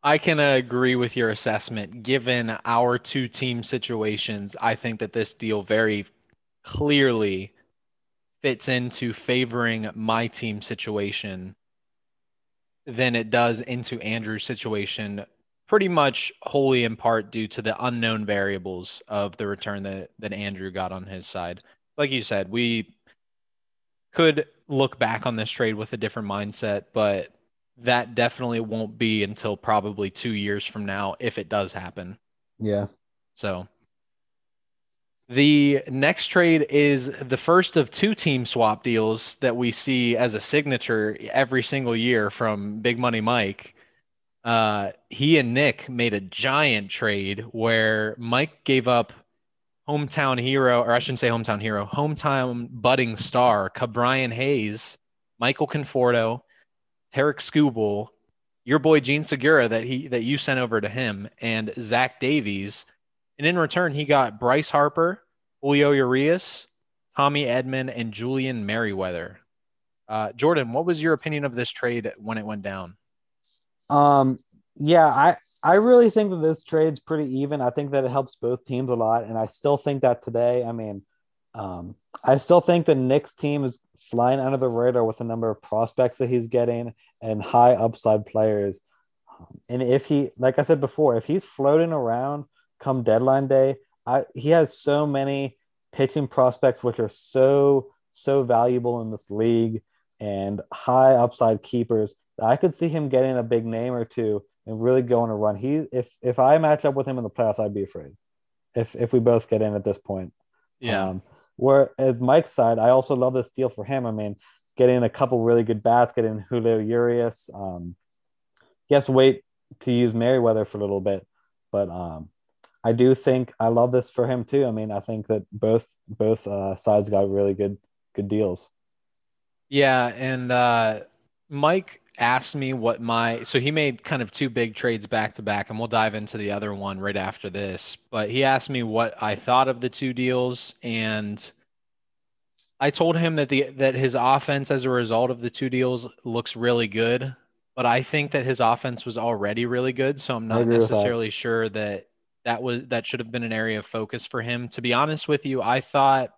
i can agree with your assessment. Given our two team situations i think that this deal very clearly fits into favoring my team situation than it does into andrew's situation pretty much wholly in part due to the unknown variables of the return that, that Andrew got on his side. Like you said, we could look back on this trade with a different mindset, but that definitely won't be until probably two years from now if it does happen. Yeah. So the next trade is the first of two team swap deals that we see as a signature every single year from Big Money Mike uh, he and Nick made a giant trade where Mike gave up hometown hero, or I shouldn't say hometown hero, hometown budding star, Ke'Bryan Hayes, Michael Conforto, Tarik Skubal, your boy Jean Segura that he that you sent over to him, and Zach Davies. And in return, he got Bryce Harper, Julio Urias, Tommy Edman, and Julian Merryweather. Uh, Jordan, what was your opinion of this trade when it went down? Um, Yeah, I I really think that this trade's pretty even. I think that it helps both teams a lot, and I still think that today. I mean, um, I still think the Nick's team is flying under the radar with the number of prospects that he's getting and high upside players. And if he, like I said before, if he's floating around come deadline day, I he has so many pitching prospects which are so so valuable in this league and high upside keepers. I could see him getting a big name or two and really going a run. He if if I match up with him in the playoffs, I'd be afraid. If if we both get in at this point. Yeah. Um, whereas Mike's side, I also love this deal for him. I mean, getting a couple really good bats, getting Julio Urias. Um, to wait to use Merryweather for a little bit, but um, I do think I love this for him too. I mean, I think that both both uh, sides got really good good deals. Yeah, and uh, Mike asked me what my so he made kind of two big trades back to back, and we'll dive into the other one right after this. But he asked me what I thought of the two deals, and I told him that the that his offense as a result of the two deals looks really good. But I think that his offense was already really good, so I'm not necessarily sure that that was that should have been an area of focus for him. To be honest with you, I thought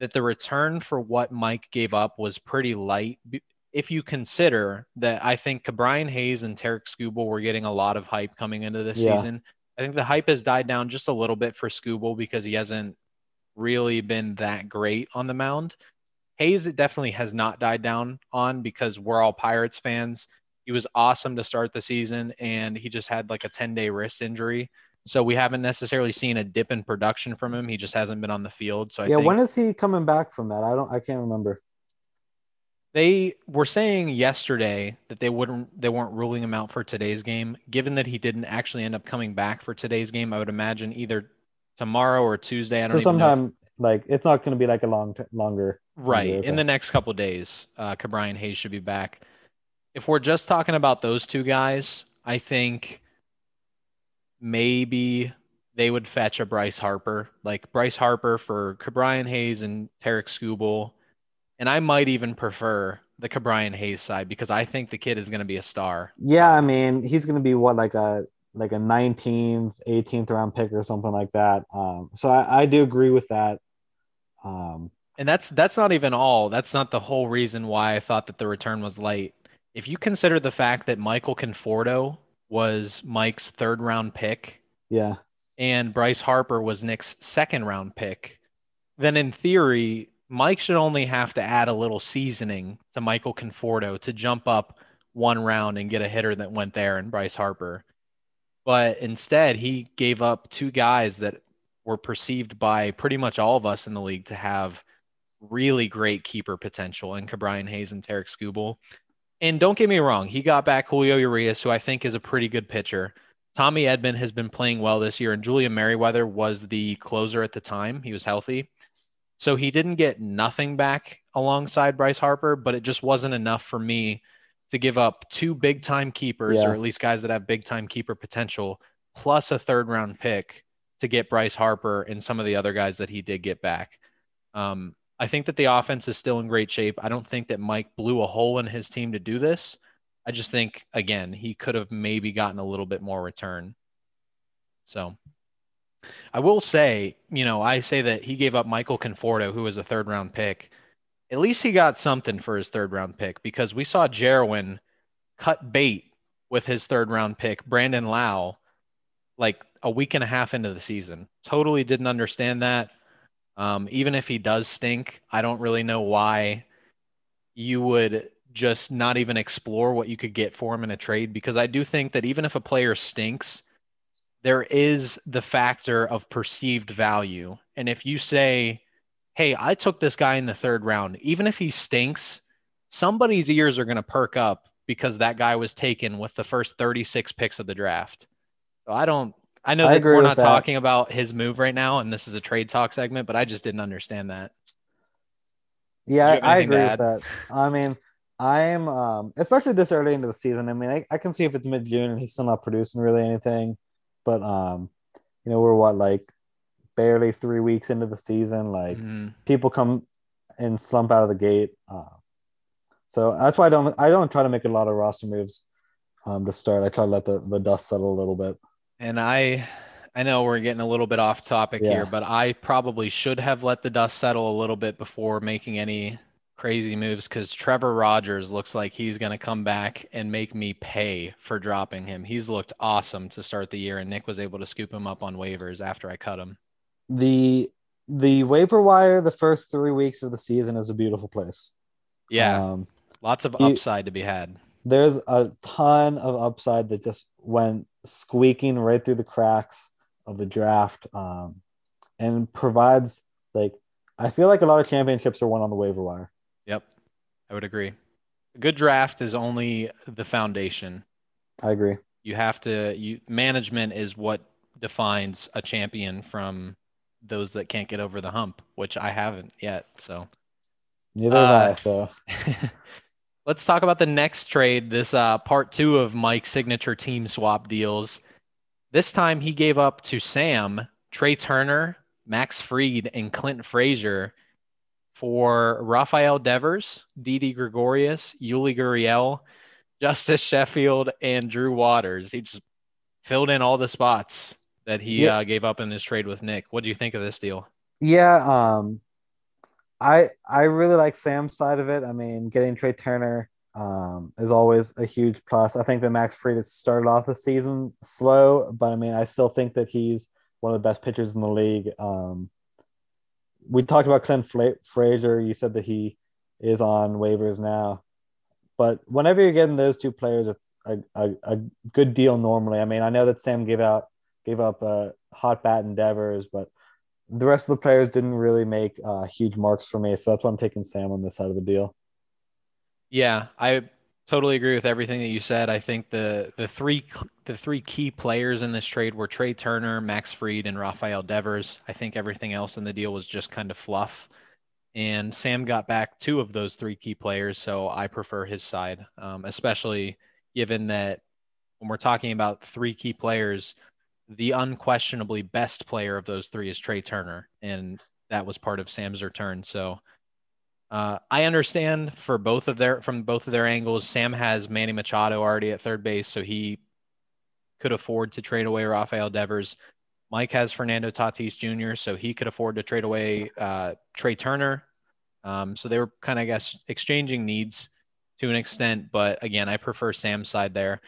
that the return for what Mike gave up was pretty light. If you consider that I think Ke'Bryan Hayes and Tarik Skubal were getting a lot of hype coming into this yeah. season. I think the hype has died down just a little bit for Skubal because he hasn't really been that great on the mound. Hayes it definitely has not died down on because we're all Pirates fans. He was awesome to start the season and he just had like a 10 day wrist injury. So we haven't necessarily seen a dip in production from him. He just hasn't been on the field. So I yeah, think when is he coming back from that? I don't. I can't remember. They were saying yesterday that they wouldn't. They weren't ruling him out for today's game. Given that he didn't actually end up coming back for today's game, I would imagine either tomorrow or Tuesday. I don't. So sometime if, like it's not going to be like a long longer. Right longer, in the next couple days, uh, Ke'Bryan Hayes should be back. If we're just talking about those two guys, I think maybe they would fetch a Bryce Harper, like Bryce Harper for Ke'Bryan Hayes and Tarik Skubal. And I might even prefer the Ke'Bryan Hayes side because I think the kid is going to be a star. Yeah, I mean, he's going to be what like a like a 19th, 18th round pick or something like that. Um, so I, I do agree with that. Um, and that's that's not even all. That's not the whole reason why I thought that the return was late. If you consider the fact that Michael Conforto was Mike's third round pick. Yeah. And Bryce Harper was Nick's second round pick. Then in theory, Mike should only have to add a little seasoning to Michael Conforto to jump up one round and get a hitter that went there and Bryce Harper. But instead, he gave up two guys that were perceived by pretty much all of us in the league to have really great keeper potential in Ke'Bryan Hayes and Tarik Skubal. And don't get me wrong, he got back Julio Urias, who I think is a pretty good pitcher. Tommy Edman has been playing well this year, and Julian Merryweather was the closer at the time. He was healthy. So he didn't get nothing back alongside Bryce Harper, but it just wasn't enough for me to give up two big time keepers, yeah. or at least guys that have big time keeper potential, plus a third round pick to get Bryce Harper and some of the other guys that he did get back. Um, I think that the offense is still in great shape. I don't think that Mike blew a hole in his team to do this. I just think, again, he could have maybe gotten a little bit more return. So I will say, you know, I say that he gave up Michael Conforto, who was a third round pick. At least he got something for his third round pick because we saw Jerwin cut bait with his third round pick, Brandon Lowe, like a week and a half into the season. Totally didn't understand that. Um, even if he does stink, I don't really know why you would just not even explore what you could get for him in a trade because I do think that even if a player stinks, there is the factor of perceived value. And if you say, hey, I took this guy in the third round, even if he stinks, somebody's ears are going to perk up because that guy was taken with the first 36 picks of the draft. So I don't I know I that we're not that. talking about his move right now, and this is a trade talk segment, but I just didn't understand that. Yeah, I, agree with that. I mean, I'm um, especially this early into the season. I mean, I, I can see if it's mid June and he's still not producing really anything, but um, you know, we're what like barely three weeks into the season. Like mm-hmm. people come and slump out of the gate. Uh, so that's why I don't I don't try to make a lot of roster moves um, to start. I try to let the, the dust settle a little bit. And I I know we're getting a little bit off topic Yeah. here, but I probably should have let the dust settle a little bit before making any crazy moves because Trevor Rogers looks like he's going to come back and make me pay for dropping him. He's looked awesome to start the year, and Nick was able to scoop him up on waivers after I cut him. The the waiver wire the first three weeks of the season is a beautiful place. Yeah, Um, lots of upside to be had. there's a ton of upside that just went squeaking right through the cracks of the draft um, and provides like I feel like a lot of championships are won on the waiver wire. I would agree. A good draft is only the foundation. I agree. you have to you management is what defines a champion from those that can't get over the hump which i haven't yet so Neither Uh, have I. So let's talk about the next trade this uh, part two of mike's signature team swap deals this time he gave up to sam trea turner max Fried, and clint frazier for rafael devers Didi gregorius yuli gurriel justus sheffield and drew waters he just filled in all the spots that he Yeah. uh, gave up in his trade with nick what do you think of this deal yeah, um, I I really like Sam's side of it. I mean, getting Trea Turner um, is always a huge plus. I think that Max Fried has started off the season slow, but I mean, I still think that he's one of the best pitchers in the league. Um, we talked about Clint Fla- Frazier. You said that he is on waivers now, but whenever you're getting those two players, it's a, a, a good deal normally. I mean, I know that Sam gave out gave up a hot bat in Devers, but the rest of the players didn't really make uh, huge marks for me. So that's why I'm taking Sam on this side of the deal. Yeah, I totally agree with everything that you said. I think the the three the three key players in this trade were Trea Turner, Max Fried, and Rafael Devers. I think everything else in the deal was just kind of fluff. And Sam got back two of those three key players, so I prefer his side, um, especially given that when we're talking about three key players, the unquestionably best player of those three is Trea Turner, and that was part of Sam's return. So uh, I understand for both of their from both of their angles. Sam has Manny Machado already at third base, so he could afford to trade away Rafael Devers. Mike has Fernando Tatis Jr., so he could afford to trade away uh, Trea Turner. Um, so they were kind of, I guess, exchanging needs to an extent. But again, I prefer Sam's side there.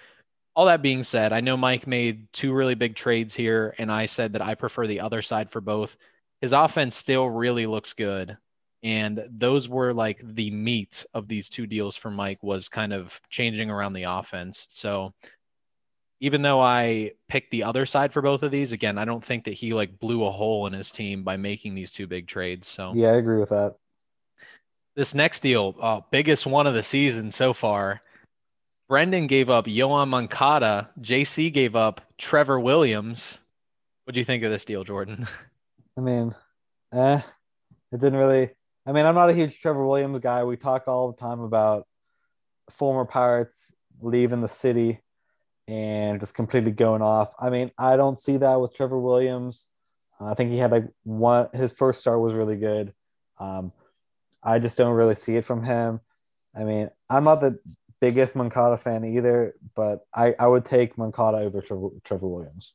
All that being said, I know Mike made two really big trades here, and I said that I prefer the other side for both. His offense still really looks good. And those were like the meat of these two deals for Mike was kind of changing around the offense. So even though I picked the other side for both of these, again, I don't think that he like blew a hole in his team by making these two big trades. So Yeah, I agree with that. this next deal, uh, biggest one of the season so far. Brendan gave up Yoán Moncada. JC gave up Trevor Williams. What do you think of this deal, Jordan? I mean, eh, it didn't really. I mean, I'm not a huge Trevor Williams guy. We talk all the time about former Pirates leaving the city and just completely going off. I mean, I don't see that with Trevor Williams. I think he had like one. His first start was really good. Um, I just don't really see it from him. I mean, I'm not the biggest Moncada fan either, but I, I would take Moncada over Trevor, Trevor Williams.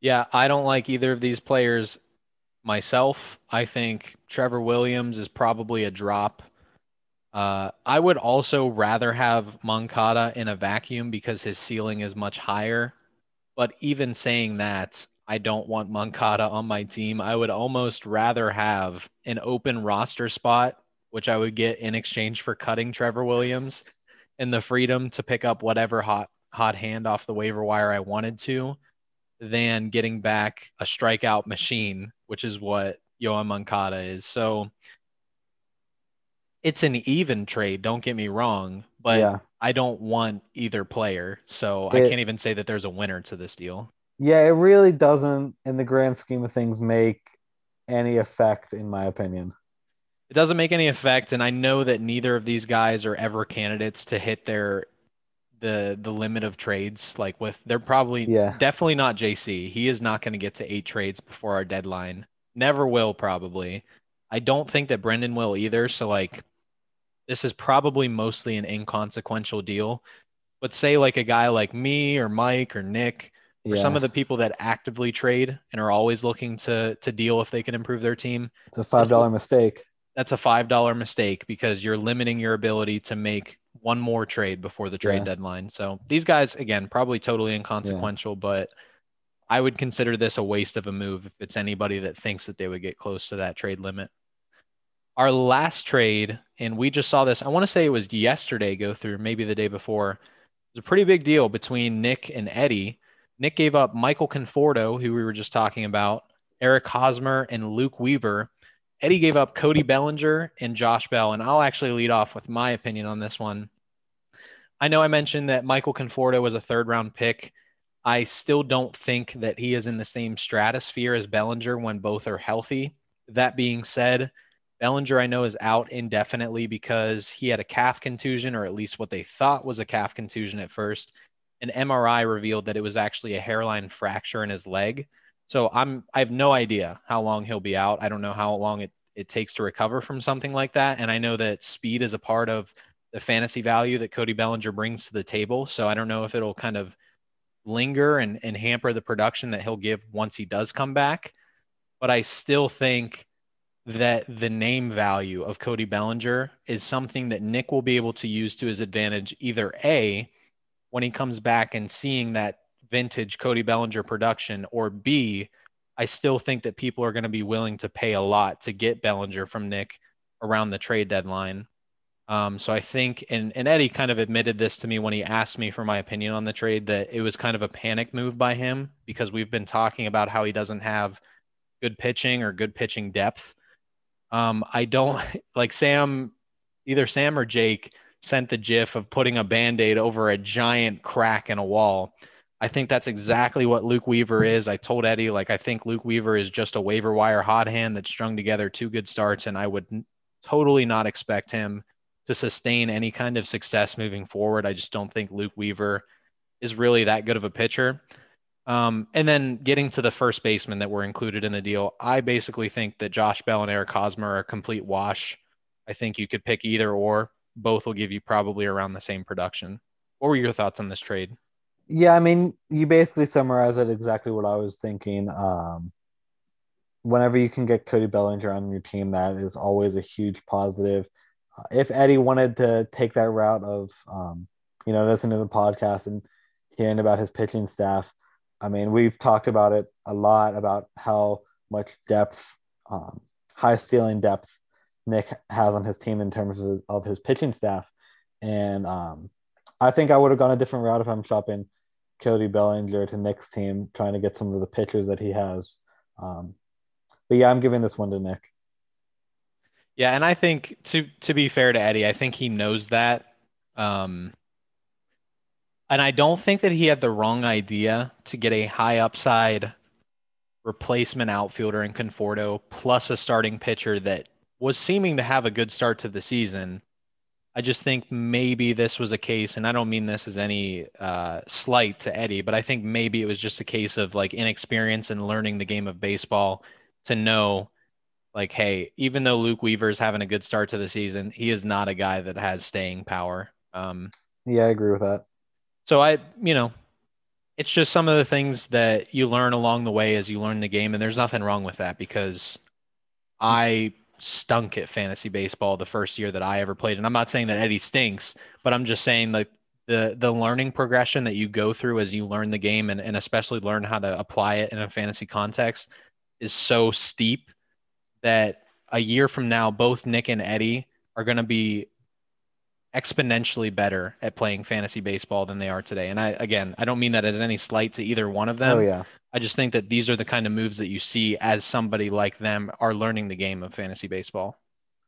Yeah, I don't like either of these players myself. I think Trevor Williams is probably a drop. Uh, I would also rather have Moncada in a vacuum because his ceiling is much higher. But even saying that, I don't want Moncada on my team. I would almost rather have an open roster spot, which I would get in exchange for cutting Trevor Williams and the freedom to pick up whatever hot hot hand off the waiver wire I wanted to than getting back a strikeout machine, which is what Yoán Moncada is. So it's an even trade, don't get me wrong, but yeah. I don't want either player. So I can't even say that there's a winner to this deal. Yeah, it really doesn't, in the grand scheme of things, make any effect, in my opinion. It doesn't make any effect, and I know that neither of these guys are ever candidates to hit their the the limit of trades. Like with they're probably Yeah. definitely not JC. He is not going to get to eight trades before our deadline. Never will probably. I don't think that Brendan will either. So like this is probably mostly an inconsequential deal. But say like a guy like me or Mike or Nick or Yeah, some of the people that actively trade and are always looking to to deal if they can improve their team, it's a five dollar mistake. that's a five dollar mistake because you're limiting your ability to make one more trade before the trade Yeah. deadline. So these guys, again, probably totally inconsequential, but I would consider this a waste of a move if it's anybody that thinks that they would get close to that trade limit. Our last trade, and we just saw this, I want to say it was yesterday go through, maybe the day before. It was a pretty big deal between Nick and Eddie. Nick gave up Michael Conforto, who we were just talking about, Eric Hosmer, and Luke Weaver. Eddie gave up Cody Bellinger and Josh Bell. And I'll actually lead off with my opinion on this one. I know I mentioned that Michael Conforto was a third round pick. I still don't think that he is in the same stratosphere as Bellinger when both are healthy. That being said, Bellinger, I know, is out indefinitely because he had a calf contusion, or at least what they thought was a calf contusion at first. An MRI revealed that it was actually a hairline fracture in his leg. So I'm I have no idea how long he'll be out. I don't know how long it, it takes to recover from something like that. And I know that speed is a part of the fantasy value that Cody Bellinger brings to the table. So I don't know if it'll kind of linger and, and hamper the production that he'll give once he does come back. But I still think that the name value of Cody Bellinger is something that Nick will be able to use to his advantage, either A, when he comes back and seeing that vintage Cody Bellinger production, or B, I still think that people are going to be willing to pay a lot to get Bellinger from Nick around the trade deadline. Um, so I think, and, and Eddie kind of admitted this to me when he asked me for my opinion on the trade, that it was kind of a panic move by him because we've been talking about how he doesn't have good pitching or good pitching depth. Um, I don't like Sam, either Sam or Jake sent the gif of putting a band aid over a giant crack in a wall. I think that's exactly what Luke Weaver is. I told Eddie, like, I think Luke Weaver is just a waiver wire hot hand that strung together two good starts, and I would n- totally not expect him to sustain any kind of success moving forward. I just don't think Luke Weaver is really that good of a pitcher. Um, and then getting to the first baseman that were included in the deal, I basically think that Josh Bell and Eric Hosmer are a complete wash. I think you could pick either or. Both will give you probably around the same production. What were your thoughts on this trade? Yeah, I mean, you basically summarize it exactly what I was thinking. Um, whenever you can get Cody Bellinger on your team, that is always a huge positive. Uh, if Eddie wanted to take that route of, um, you know, listening to the podcast and hearing about his pitching staff, I mean, we've talked about it a lot about how much depth, um, high ceiling depth Nick has on his team in terms of, of his pitching staff. And um, I think I would have gone a different route if I'm shopping Cody Bellinger to Nick's team, trying to get some of the pitchers that he has. Um, but yeah, I'm giving this one to Nick. Yeah, and I think to to be fair to Eddie, I think he knows that. Um, and I don't think that he had the wrong idea to get a high upside replacement outfielder in Conforto plus a starting pitcher that was seeming to have a good start to the season. I just think maybe this was a case, and I don't mean this as any uh, slight to Eddie, but I think maybe it was just a case of like inexperience and learning the game of baseball to know, like, hey, even though Luke Weaver is having a good start to the season, he is not a guy that has staying power. Um, Yeah, I agree with that. so I, you know, it's just some of the things that you learn along the way as you learn the game, and there's nothing wrong with that because I stunk at fantasy baseball the first year that I ever played. And I'm not saying that Eddie stinks, but I'm just saying like the the learning progression that you go through as you learn the game and, and especially learn how to apply it in a fantasy context is so steep that a year from now, both Nick and Eddie are going to be exponentially better at playing fantasy baseball than they are today. And I, again, I don't mean that as any slight to either one of them. Oh yeah, I just think that these are the kind of moves that you see as somebody like them are learning the game of fantasy baseball.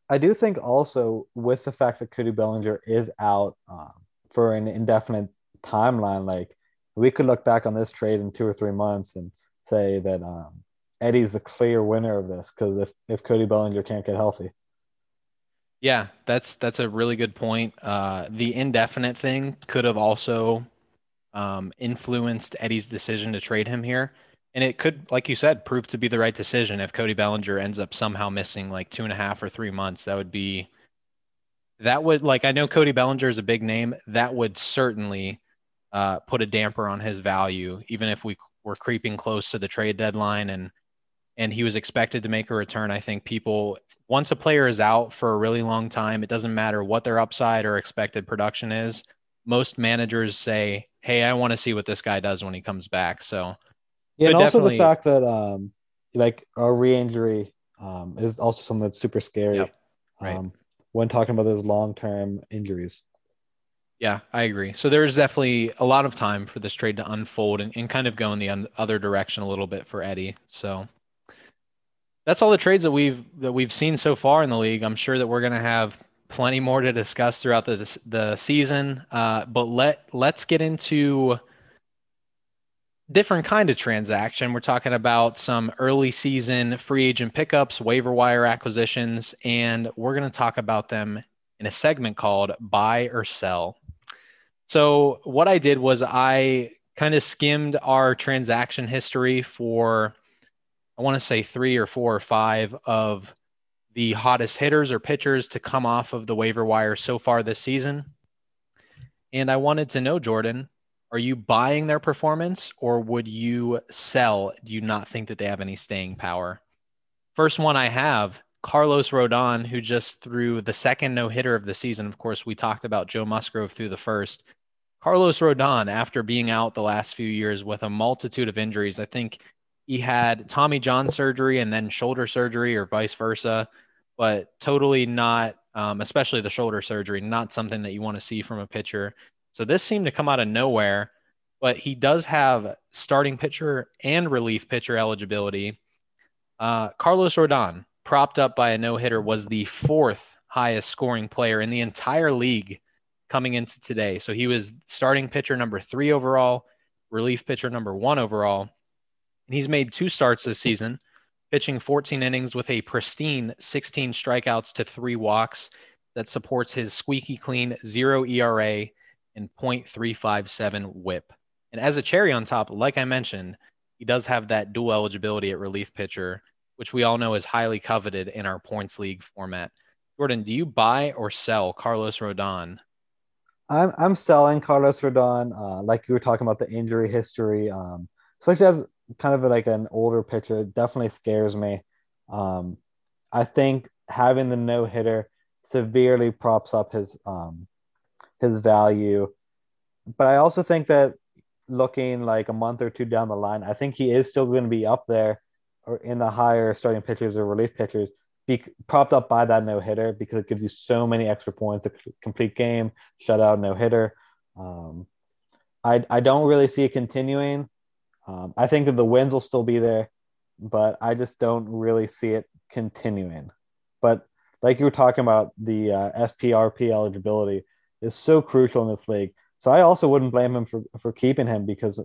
I do think also with the fact that Cody Bellinger is out um, for an indefinite timeline, like we could look back on this trade in two or three months and say that um, Eddie's the clear winner of this because if if Cody Bellinger can't get healthy, Yeah, that's that's a really good point. Uh, the indefinite thing could have also um, influenced Eddie's decision to trade him here, and it could, like you said, prove to be the right decision if Cody Bellinger ends up somehow missing like two and a half or three months. That would be that would like I know Cody Bellinger is a big name. That would certainly uh, put a damper on his value, even if we were creeping close to the trade deadline and and he was expected to make a return. I think people once a player is out for a really long time, it doesn't matter what their upside or expected production is. Most managers say, "Hey, I want to see what this guy does when he comes back." So, yeah, and also the fact that um, like a re-injury um, is also something that's super scary. Yep. Right. Um, when talking about those long-term injuries. Yeah, I agree. So there's definitely a lot of time for this trade to unfold and, and kind of go in the other direction a little bit for Eddie. So that's all the trades that we've that we've seen so far in the league. I'm sure that we're going to have plenty more to discuss throughout the the season. Uh, but let let's get into different kind of transaction. We're talking about some early season free agent pickups, waiver wire acquisitions, and we're going to talk about them in a segment called Buy or Sell. So, what I did was I kind of skimmed our transaction history for, I want to say three or four or five of the hottest hitters or pitchers to come off of the waiver wire so far this season. And I wanted to know, Jordan, are you buying their performance or would you sell? Do you not think that they have any staying power? First one I have Carlos Rodon, who just threw the second no hitter of the season. Of course, we talked about Joe Musgrove threw the first. Carlos Rodon, after being out the last few years with a multitude of injuries, I think he had Tommy John surgery and then shoulder surgery, or vice versa, but totally not, um, especially the shoulder surgery, not something that you want to see from a pitcher. So this seemed to come out of nowhere, but he does have starting pitcher and relief pitcher eligibility. Uh, Carlos Rodon, propped up by a no hitter, was the fourth highest scoring player in the entire league coming into today. So he was starting pitcher number three overall, relief pitcher number one overall. And he's made two starts this season, pitching 14 innings with a pristine 16 strikeouts to three walks that supports his squeaky clean zero ERA and 0.357 whip. And as a cherry on top, like I mentioned, he does have that dual eligibility at relief pitcher, which we all know is highly coveted in our points league format. Jordan, do you buy or sell Carlos Rodon? I'm I'm selling Carlos Rodon. Uh, like you were talking about the injury history, um, especially as kind of like an older pitcher, definitely scares me. Um, I think having the no hitter severely props up his um, his value. But I also think that looking like a month or two down the line, I think he is still going to be up there or in the higher starting pitchers or relief pitchers, be propped up by that no hitter because it gives you so many extra points, a complete game, shutout, no hitter. Um, I, I don't really see it continuing. Um, I think that the wins will still be there, but I just don't really see it continuing. But like you were talking about the uh, SPRP eligibility, is so crucial in this league. So I also wouldn't blame him for, for keeping him because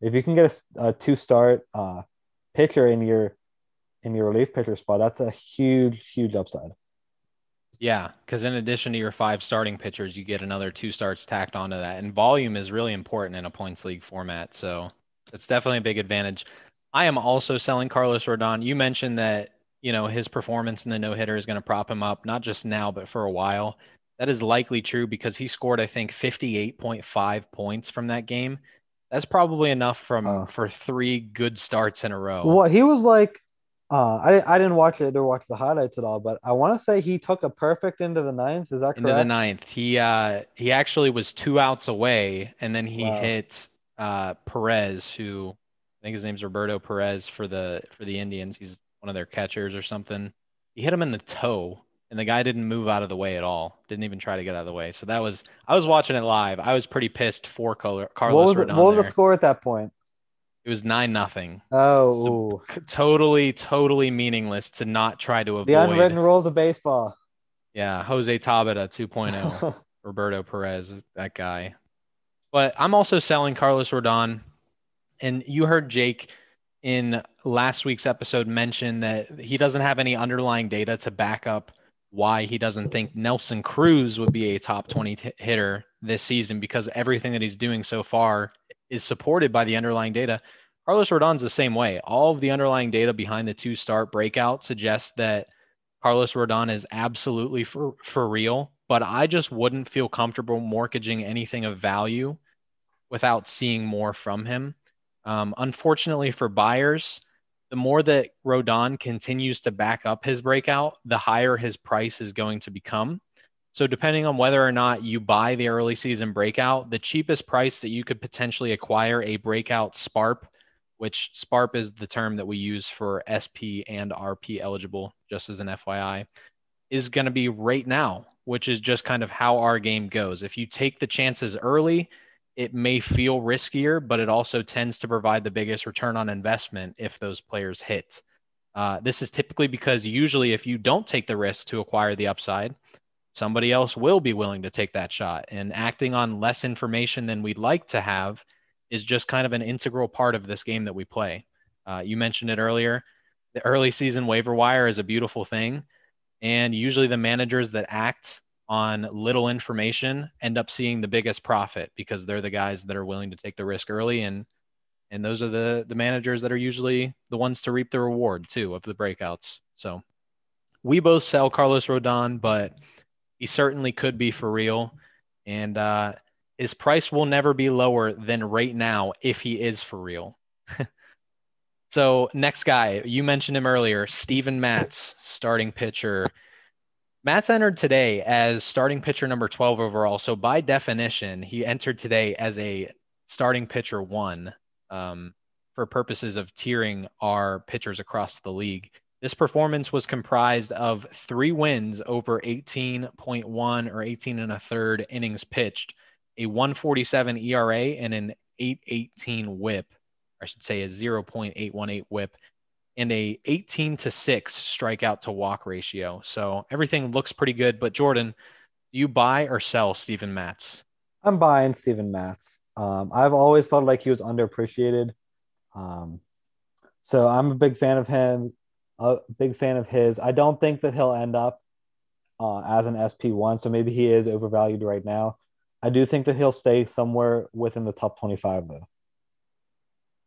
if you can get a, a two start uh, pitcher in your in your relief pitcher spot, that's a huge huge upside. Yeah, because in addition to your five starting pitchers, you get another two starts tacked onto that, and volume is really important in a points league format. So it's definitely a big advantage. I am also selling Carlos Rodon. You mentioned that you know his performance in the no hitter is going to prop him up, not just now but for a while. That is likely true because he scored, I think, 58.5 points from that game. That's probably enough from uh, for three good starts in a row. Well, he was like, uh, I I didn't watch it or watch the highlights at all, but I want to say he took a perfect into the ninth. Is that correct? Into the ninth, he uh he actually was two outs away, and then he wow. hit uh Perez, who I think his name's Roberto Perez for the for the Indians. He's one of their catchers or something. He hit him in the toe and the guy didn't move out of the way at all. Didn't even try to get out of the way. So that was I was watching it live. I was pretty pissed for Carlos. What was, it, what was the score at that point? It was nine nothing. Oh, so totally, totally meaningless to not try to avoid the unwritten rules of baseball. Yeah, Jose Tabata 2.0, Roberto Perez, that guy. But I'm also selling Carlos Rodon, and you heard Jake in last week's episode mention that he doesn't have any underlying data to back up why he doesn't think Nelson Cruz would be a top 20 t- hitter this season because everything that he's doing so far is supported by the underlying data. Carlos Rodon's the same way. All of the underlying data behind the two start breakout suggests that Carlos Rodon is absolutely for, for real but I just wouldn't feel comfortable mortgaging anything of value without seeing more from him. Um, unfortunately for buyers, the more that Rodon continues to back up his breakout, the higher his price is going to become. So, depending on whether or not you buy the early season breakout, the cheapest price that you could potentially acquire a breakout SPARP, which SPARP is the term that we use for SP and RP eligible, just as an FYI, is going to be right now, which is just kind of how our game goes. If you take the chances early, it may feel riskier, but it also tends to provide the biggest return on investment if those players hit. Uh, this is typically because usually, if you don't take the risk to acquire the upside, somebody else will be willing to take that shot. And acting on less information than we'd like to have is just kind of an integral part of this game that we play. Uh, you mentioned it earlier. The early season waiver wire is a beautiful thing. And usually the managers that act on little information end up seeing the biggest profit because they're the guys that are willing to take the risk early and and those are the the managers that are usually the ones to reap the reward too of the breakouts. So we both sell Carlos Rodon, but he certainly could be for real. And uh, his price will never be lower than right now if he is for real. so, next guy, you mentioned him earlier, Steven Matz, starting pitcher. Matz entered today as starting pitcher number 12 overall. So, by definition, he entered today as a starting pitcher one um, for purposes of tiering our pitchers across the league. This performance was comprised of three wins over 18.1 or 18 and a third innings pitched, a 147 ERA, and an 818 whip. I should say a 0.818 whip and a 18 to 6 strikeout to walk ratio. So everything looks pretty good. But Jordan, do you buy or sell Steven Matz? I'm buying Steven Matz. Um, I've always felt like he was underappreciated. Um, so I'm a big fan of him a big fan of his. I don't think that he'll end up uh, as an SP1, so maybe he is overvalued right now. I do think that he'll stay somewhere within the top 25, though.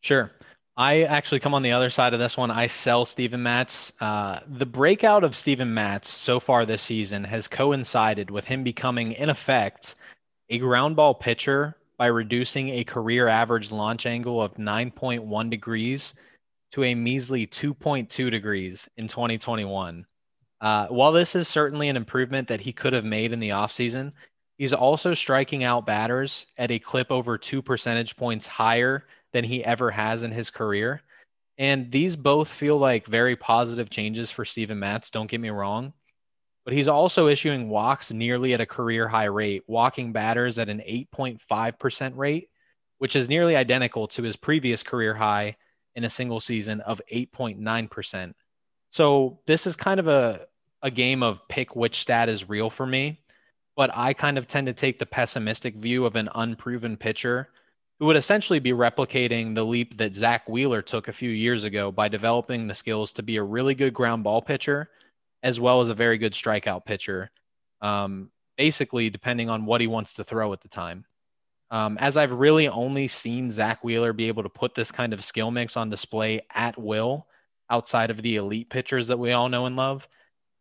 Sure. I actually come on the other side of this one. I sell Steven Matz. Uh, the breakout of Steven Matz so far this season has coincided with him becoming, in effect, a ground ball pitcher by reducing a career average launch angle of 9.1 degrees to a measly 2.2 degrees in 2021. Uh, while this is certainly an improvement that he could have made in the offseason, he's also striking out batters at a clip over two percentage points higher than he ever has in his career. And these both feel like very positive changes for Steven Matz, don't get me wrong. But he's also issuing walks nearly at a career high rate, walking batters at an 8.5% rate, which is nearly identical to his previous career high in a single season of 8.9%. So this is kind of a, a game of pick which stat is real for me. But I kind of tend to take the pessimistic view of an unproven pitcher who would essentially be replicating the leap that Zack Wheeler took a few years ago by developing the skills to be a really good ground ball pitcher as well as a very good strikeout pitcher. Um, basically, depending on what he wants to throw at the time. Um, as I've really only seen Zack Wheeler be able to put this kind of skill mix on display at will outside of the elite pitchers that we all know and love,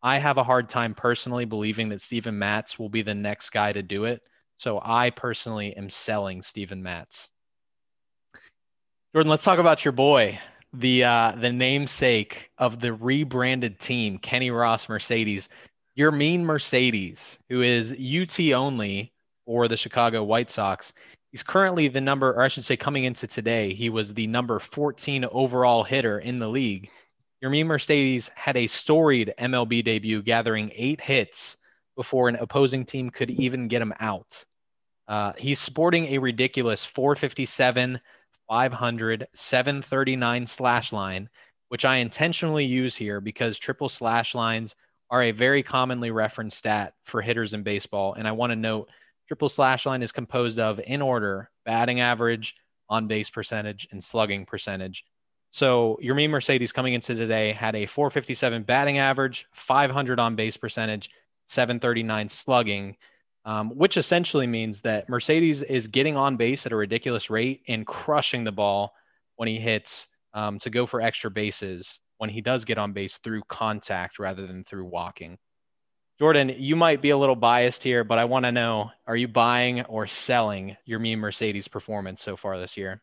I have a hard time personally believing that Steven Matz will be the next guy to do it. So I personally am selling Steven Matz. Jordan, let's talk about your boy, the uh, the namesake of the rebranded team, Kenny Ross Mercedes. Yermin Mercedes, who is UT only, for the Chicago White Sox. He's currently the number, or I should say, coming into today, he was the number 14 overall hitter in the league. Yermin Mercedes had a storied MLB debut, gathering eight hits before an opposing team could even get him out. Uh, he's sporting a ridiculous 457, 500, 739 slash line, which I intentionally use here because triple slash lines are a very commonly referenced stat for hitters in baseball. And I want to note Triple slash line is composed of, in order, batting average, on base percentage, and slugging percentage. So your Yermin Mercedes coming into today had a 457 batting average, 500 on base percentage, 739 slugging, um, which essentially means that Mercedes is getting on base at a ridiculous rate and crushing the ball when he hits um, to go for extra bases when he does get on base through contact rather than through walking. Jordan, you might be a little biased here, but I want to know: Are you buying or selling Yermin Mercedes' performance so far this year?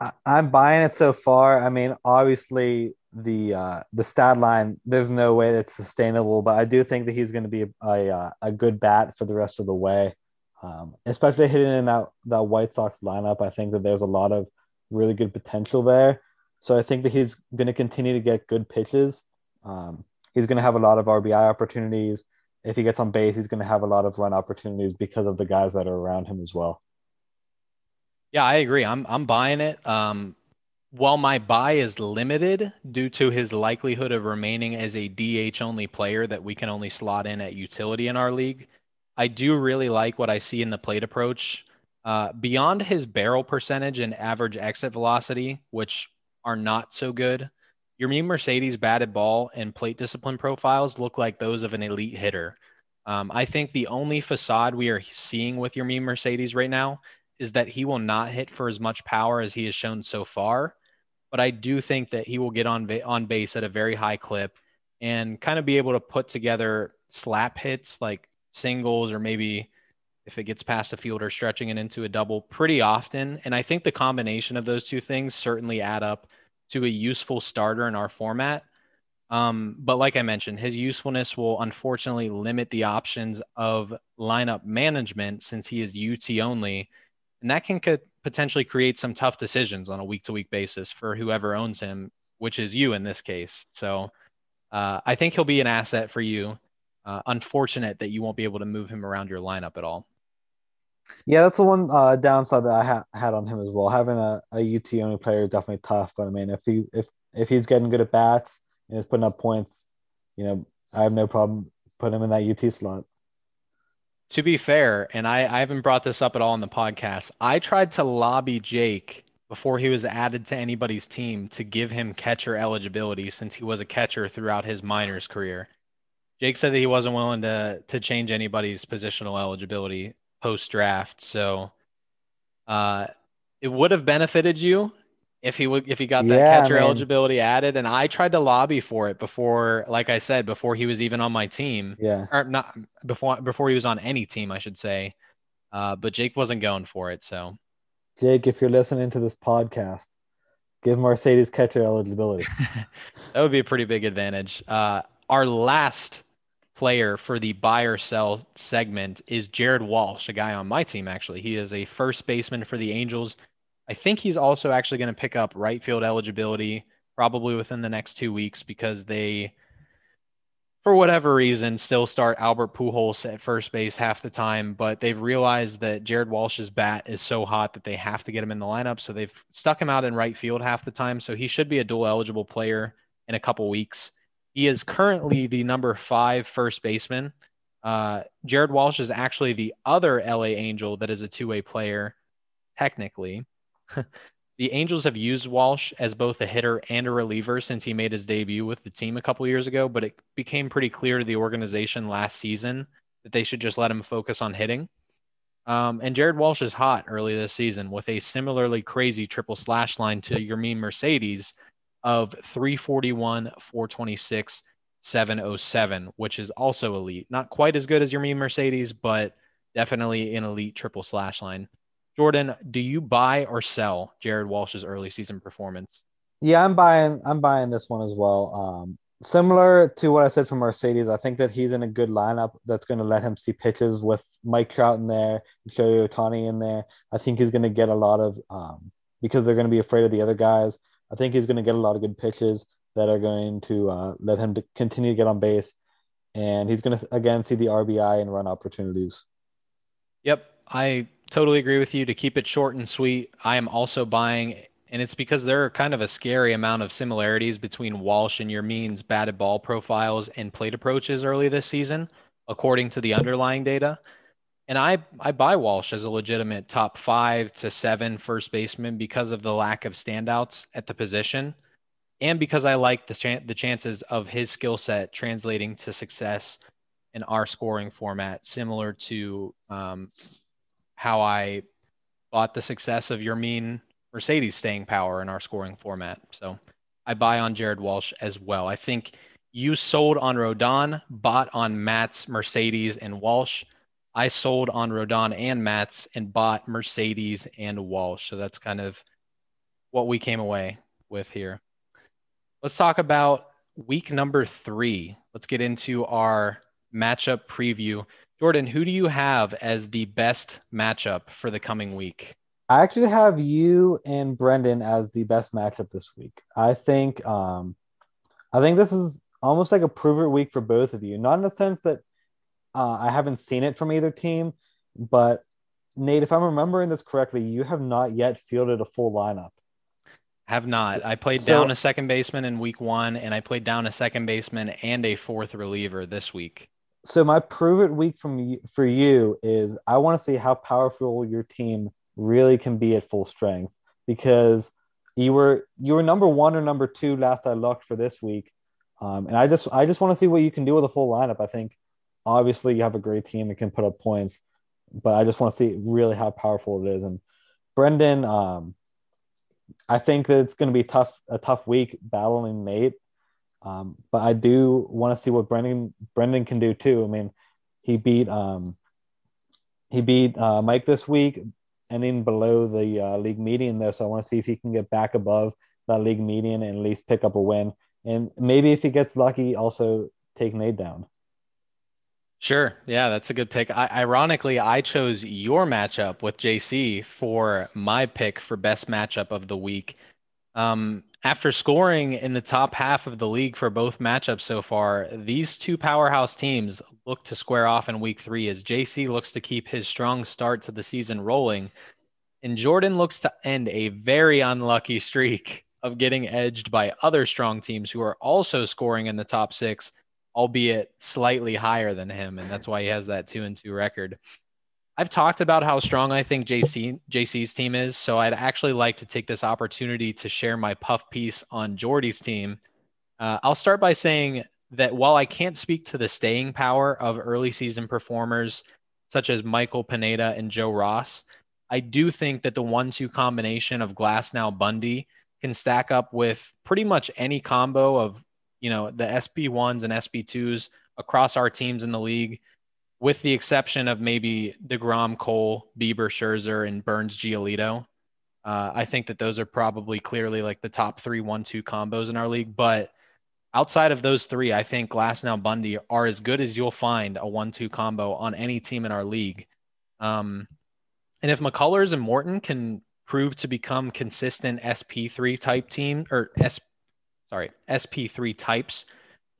I, I'm buying it so far. I mean, obviously the uh, the stat line, there's no way that's sustainable, but I do think that he's going to be a, a, uh, a good bat for the rest of the way. Um, especially hitting in that that White Sox lineup, I think that there's a lot of really good potential there. So I think that he's going to continue to get good pitches. Um, he's going to have a lot of RBI opportunities. If he gets on base, he's going to have a lot of run opportunities because of the guys that are around him as well. Yeah, I agree. I'm I'm buying it. Um, while my buy is limited due to his likelihood of remaining as a DH only player that we can only slot in at utility in our league, I do really like what I see in the plate approach. Uh, beyond his barrel percentage and average exit velocity, which are not so good, Yermin Mercedes batted ball and plate discipline profiles look like those of an elite hitter. Um, I think the only facade we are seeing with Yermin Mercedes right now is that he will not hit for as much power as he has shown so far. But I do think that he will get on on base at a very high clip and kind of be able to put together slap hits like singles or maybe if it gets past a fielder stretching it into a double pretty often. And I think the combination of those two things certainly add up to a useful starter in our format. Um, but like I mentioned, his usefulness will unfortunately limit the options of lineup management since he is UT only. And that can co- potentially create some tough decisions on a week to week basis for whoever owns him, which is you in this case. So uh, I think he'll be an asset for you. Uh, unfortunate that you won't be able to move him around your lineup at all. Yeah, that's the one uh, downside that I ha- had on him as well. Having a, a UT only player is definitely tough. But I mean, if he if if he's getting good at bats and he's putting up points, you know, I have no problem putting him in that UT slot. To be fair, and I, I haven't brought this up at all in the podcast, I tried to lobby Jake before he was added to anybody's team to give him catcher eligibility since he was a catcher throughout his minors career. Jake said that he wasn't willing to to change anybody's positional eligibility post draft. So uh, it would have benefited you if he would if he got that yeah, catcher eligibility added. And I tried to lobby for it before, like I said, before he was even on my team. Yeah. Or not before before he was on any team, I should say. Uh, but Jake wasn't going for it. So Jake, if you're listening to this podcast, give Mercedes catcher eligibility. that would be a pretty big advantage. Uh, our last player for the buy or sell segment is Jared Walsh, a guy on my team, actually. He is a first baseman for the Angels. I think he's also actually going to pick up right field eligibility probably within the next two weeks because they, for whatever reason, still start Albert Pujols at first base half the time. But they've realized that Jared Walsh's bat is so hot that they have to get him in the lineup. So they've stuck him out in right field half the time. So he should be a dual eligible player in a couple weeks. He is currently the number five first baseman. Uh, Jared Walsh is actually the other LA Angel that is a two way player, technically. the Angels have used Walsh as both a hitter and a reliever since he made his debut with the team a couple years ago, but it became pretty clear to the organization last season that they should just let him focus on hitting. Um, and Jared Walsh is hot early this season with a similarly crazy triple slash line to Yermin Mercedes of 341, 426, 707, which is also elite. Not quite as good as Yermin Mercedes, but definitely an elite triple slash line. Jordan, do you buy or sell Jared Walsh's early season performance? Yeah, I'm buying. I'm buying this one as well. Um, similar to what I said for Mercedes, I think that he's in a good lineup that's going to let him see pitches with Mike Trout in there, Shohei Ohtani in there. I think he's going to get a lot of um, because they're going to be afraid of the other guys. I think he's going to get a lot of good pitches that are going to uh, let him to continue to get on base, and he's going to again see the RBI and run opportunities. Yep, I totally agree with you. To keep it short and sweet, I am also buying, and it's because there are kind of a scary amount of similarities between Walsh and Yermin's batted ball profiles and plate approaches early this season, according to the underlying data. And I, I buy Walsh as a legitimate top five to seven first baseman because of the lack of standouts at the position and because I like the, ch- the chances of his skill set translating to success in our scoring format, similar to um, how I bought the success of Yermin Mercedes staying power in our scoring format. So I buy on Jared Walsh as well. I think You sold on Rodon, bought on Matz, Mercedes, and Walsh. I sold on Rodon and Matz and bought Mercedes and Walsh. So that's kind of what we came away with here. Let's talk about week number three. Let's get into our matchup preview. Jordan, who do you have as the best matchup for the coming week? I actually have you and Brendan as the best matchup this week. I think um I think this is almost like a prover week for both of you. Not in the sense that uh, I haven't seen it from either team, but Nate, if I'm remembering this correctly, you have not yet fielded a full lineup. Have not. I played so, down a second baseman in week one, and I played down a second baseman and a fourth reliever this week. So my prove it week from for you is I want to see how powerful your team really can be at full strength because you were you were number one or number two last I looked for this week, um, and I just I just want to see what you can do with a full lineup. I think obviously you have a great team and can put up points, but I just want to see really how powerful it is. And Brendan, um, I think that it's going to be tough a tough week battling Nate, um, but I do want to see what Brendan Brendan can do too. I mean, he beat um, he beat uh, Mike this week, ending below the uh, league median there. So I want to see if he can get back above that league median and at least pick up a win. And maybe if he gets lucky, also take Nate down. Sure. Yeah, that's a good pick. I, ironically, I chose your matchup with JC for my pick for best matchup of the week. Um, after scoring in the top half of the league for both matchups so far, these two powerhouse teams look to square off in week three as JC looks to keep his strong start to the season rolling. And Jordan looks to end a very unlucky streak of getting edged by other strong teams who are also scoring in the top six, albeit slightly higher than him. And that's why he has that two and two record. I've talked about how strong I think JC JC's team is, so I'd actually like to take this opportunity to share my puff piece on Jordy's team. Uh, I'll start by saying that while I can't speak to the staying power of early season performers such as Michael Pineda and Joe Ross, I do think that the one-two combination of Glasnow Bundy can stack up with pretty much any combo of you know the SP ones and SP twos across our teams in the league with the exception of maybe DeGrom, Cole, Bieber, Scherzer, and Burnes Giolito. Uh, I think that those are probably clearly like the top three one-two combos in our league. But outside of those three, I think Glasnow Bundy are as good as you'll find a one-two combo on any team in our league. Um, and if McCullers and Morton can prove to become consistent SP3 type team or S, sorry, SP3 types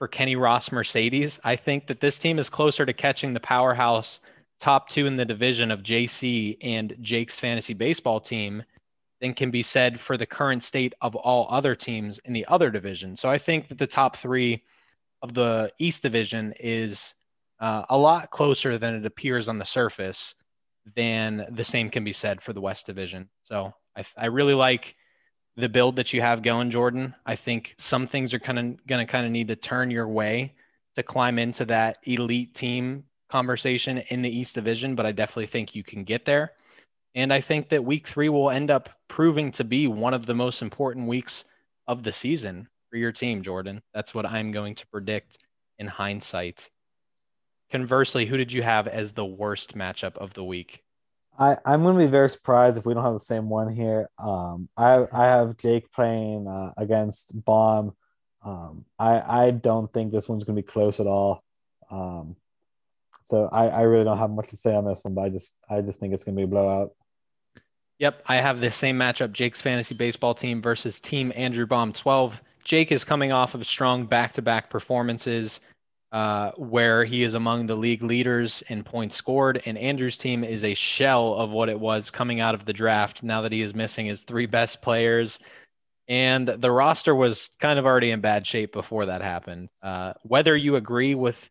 for Kenny Ross Mercedes. I think that this team is closer to catching the powerhouse top two in the division of JC and Jake's fantasy baseball team than can be said for the current state of all other teams in the other division. So I think that the top three of the East Division is uh, a lot closer than it appears on the surface. Than the same can be said for the West Division. So I, I really like the build that you have going, Jordan. I think some things are kind of going to kind of need to turn your way to climb into that elite team conversation in the East Division, but I definitely think you can get there. And I think that week three will end up proving to be one of the most important weeks of the season for your team, Jordan. That's what I'm going to predict in hindsight. Conversely, who did you have as the worst matchup of the week? I, I'm going to be very surprised if we don't have the same one here. Um, I I have Jake playing uh, against Bomb. Um, I I don't think this one's going to be close at all. Um, so I, I really don't have much to say on this one, but I just I just think it's going to be a blowout. Yep, I have the same matchup: Jake's fantasy baseball team versus Team Andrew Bomb 12. Jake is coming off of strong back-to-back performances uh, where he is among the league leaders in points scored. And Andrew's team is a shell of what it was coming out of the draft now that he is missing his three best players. And the roster was kind of already in bad shape before that happened. Uh, whether you agree with,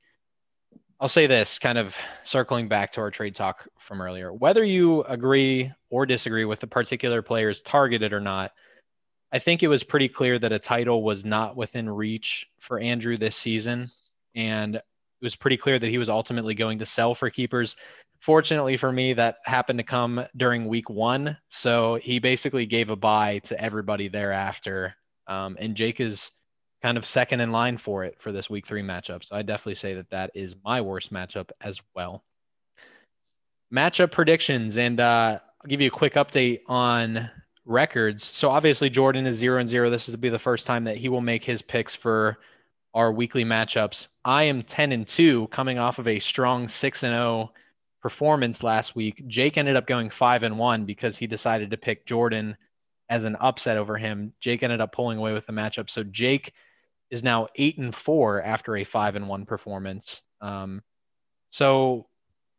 I'll say this kind of circling back to our trade talk from earlier, whether you agree or disagree with the particular players targeted or not, I think it was pretty clear that a title was not within reach for Andrew this season and it was pretty clear that he was ultimately going to sell for keepers. Fortunately for me, that happened to come during week one. So he basically gave a buy to everybody thereafter. Um, and Jake is kind of second in line for it for this week three matchup. So I definitely say that that is my worst matchup as well. Matchup predictions, and uh, I'll give you a quick update on records. So obviously Jordan is zero and zero. This is to be the first time that he will make his picks for our weekly matchups. I am 10 and 2 coming off of a strong 6 and 0 performance last week. Jake ended up going 5 and 1 because he decided to pick Jordan as an upset over him. Jake ended up pulling away with the matchup. So Jake is now 8 and 4 after a 5 and 1 performance. Um, so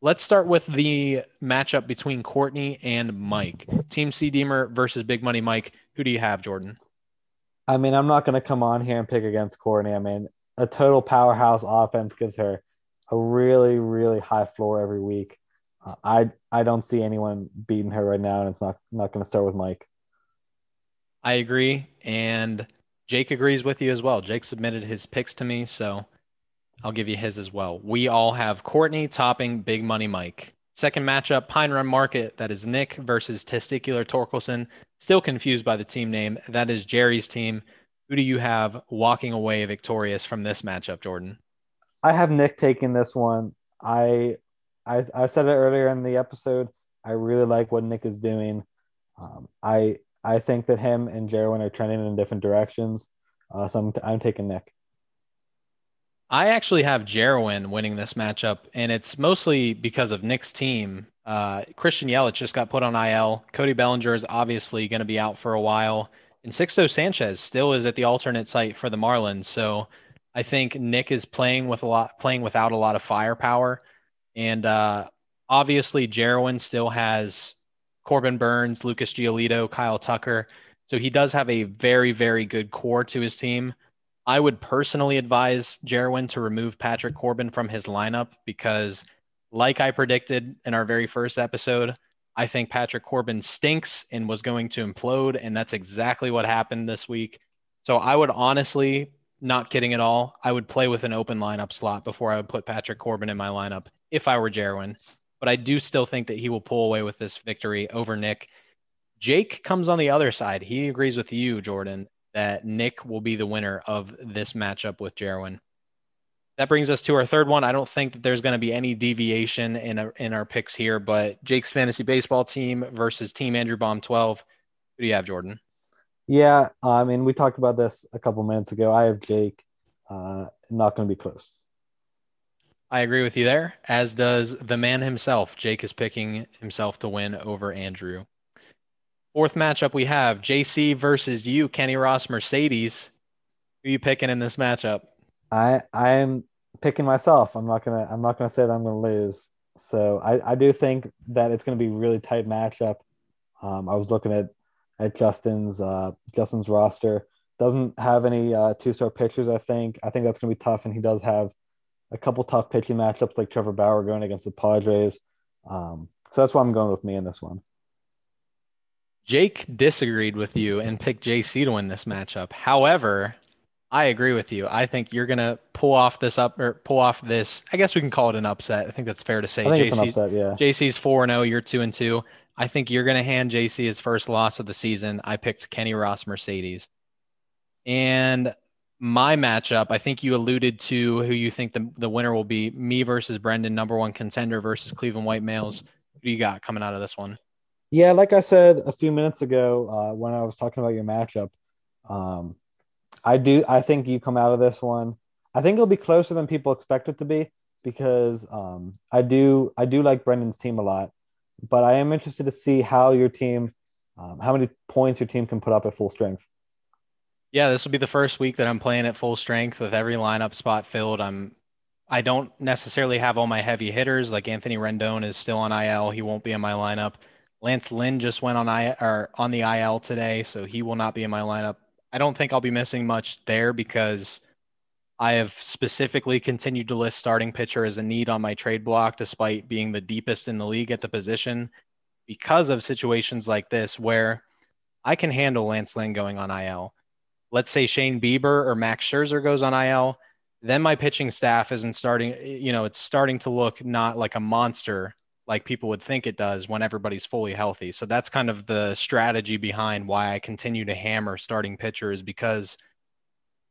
let's start with the matchup between Courtney and Mike. Team C Deemer versus Big Money Mike. Who do you have, Jordan? I mean, I'm not going to come on here and pick against Courtney. I mean, a total powerhouse offense gives her a really, really high floor every week. Uh, I I don't see anyone beating her right now, and it's not not going to start with Mike. I agree, and Jake agrees with you as well. Jake submitted his picks to me, so I'll give you his as well. We all have Courtney topping Big Money Mike. Second matchup, Pine Run Market. That is Nick versus Testicular Torkelson. Still confused by the team name. That is Jerry's team. Who do you have walking away victorious from this matchup, Jordan? I have Nick taking this one. I, I, I said it earlier in the episode. I really like what Nick is doing. Um, I, I think that him and Jerwin are trending in different directions. Uh, so I'm, I'm taking Nick. I actually have Jerwin winning this matchup, and it's mostly because of Nick's team. Uh, Christian Yelich just got put on IL. Cody Bellinger is obviously going to be out for a while. And Sixto Sanchez still is at the alternate site for the Marlins. So I think Nick is playing with a lot, playing without a lot of firepower. And uh, obviously, Jerwin still has Corbin Burnes, Lucas Giolito, Kyle Tucker. So he does have a very, very good core to his team. I would personally advise Jerwin to remove Patrick Corbin from his lineup because, like I predicted in our very first episode, I think Patrick Corbin stinks and was going to implode. And that's exactly what happened this week. So I would honestly, not kidding at all, I would play with an open lineup slot before I would put Patrick Corbin in my lineup if I were Jerwin. But I do still think that he will pull away with this victory over Nick. Jake comes on the other side. He agrees with you, Jordan that Nick will be the winner of this matchup with Jerwin. That brings us to our third one. I don't think that there's going to be any deviation in a, in our picks here, but Jake's fantasy baseball team versus Team Andrew Bomb 12. Who do you have, Jordan? Yeah, I mean, we talked about this a couple minutes ago. I have Jake. Uh, not going to be close. I agree with you there, as does the man himself. Jake is picking himself to win over Andrew. Fourth matchup we have JC versus you, Kenny Ross Mercedes. Who are you picking in this matchup? I I'm picking myself. I'm not gonna I'm not gonna say that I'm gonna lose. So I, I do think that it's gonna be really tight matchup. Um, I was looking at at Justin's uh, Justin's roster. Doesn't have any uh, two star pitchers. I think I think that's gonna be tough, and he does have a couple tough pitching matchups like Trevor Bauer going against the Padres. Um, so that's why I'm going with me in this one. Jake disagreed with you and picked JC to win this matchup. However, I agree with you. I think you're gonna pull off this up or pull off this. I guess we can call it an upset. I think that's fair to say. I think JC, it's an upset. Yeah. JC's four and zero. Oh, you're two and two. I think you're gonna hand JC his first loss of the season. I picked Kenny Ross Mercedes, and my matchup. I think you alluded to who you think the the winner will be. Me versus Brendan, number one contender versus Cleveland White Males. Who do you got coming out of this one? Yeah, like I said a few minutes ago uh, when I was talking about your matchup, um, I do. I think you come out of this one. I think it'll be closer than people expect it to be because um, I do. I do like Brendan's team a lot, but I am interested to see how your team, um, how many points your team can put up at full strength. Yeah, this will be the first week that I'm playing at full strength with every lineup spot filled. I'm I don't necessarily have all my heavy hitters like Anthony Rendon is still on IL. He won't be in my lineup. Lance Lynn just went on I or on the IL today, so he will not be in my lineup. I don't think I'll be missing much there because I have specifically continued to list starting pitcher as a need on my trade block, despite being the deepest in the league at the position, because of situations like this where I can handle Lance Lynn going on IL. Let's say Shane Bieber or Max Scherzer goes on IL, then my pitching staff isn't starting. You know, it's starting to look not like a monster like people would think it does when everybody's fully healthy. So that's kind of the strategy behind why I continue to hammer starting pitchers because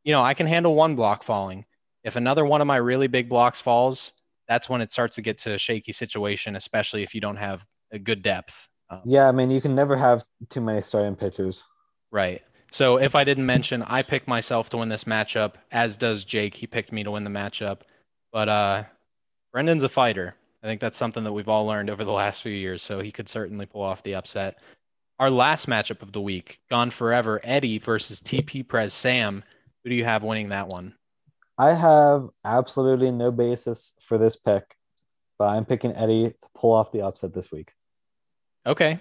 you know, I can handle one block falling. If another one of my really big blocks falls, that's when it starts to get to a shaky situation, especially if you don't have a good depth. Um, yeah, I mean, you can never have too many starting pitchers. Right. So if I didn't mention, I picked myself to win this matchup, as does Jake. He picked me to win the matchup. But uh, Brendan's a fighter. I think that's something that we've all learned over the last few years. So he could certainly pull off the upset. Our last matchup of the week, Gone Forever, Eddie versus TP Prez Sam. Who do you have winning that one? I have absolutely no basis for this pick, but I'm picking Eddie to pull off the upset this week. Okay.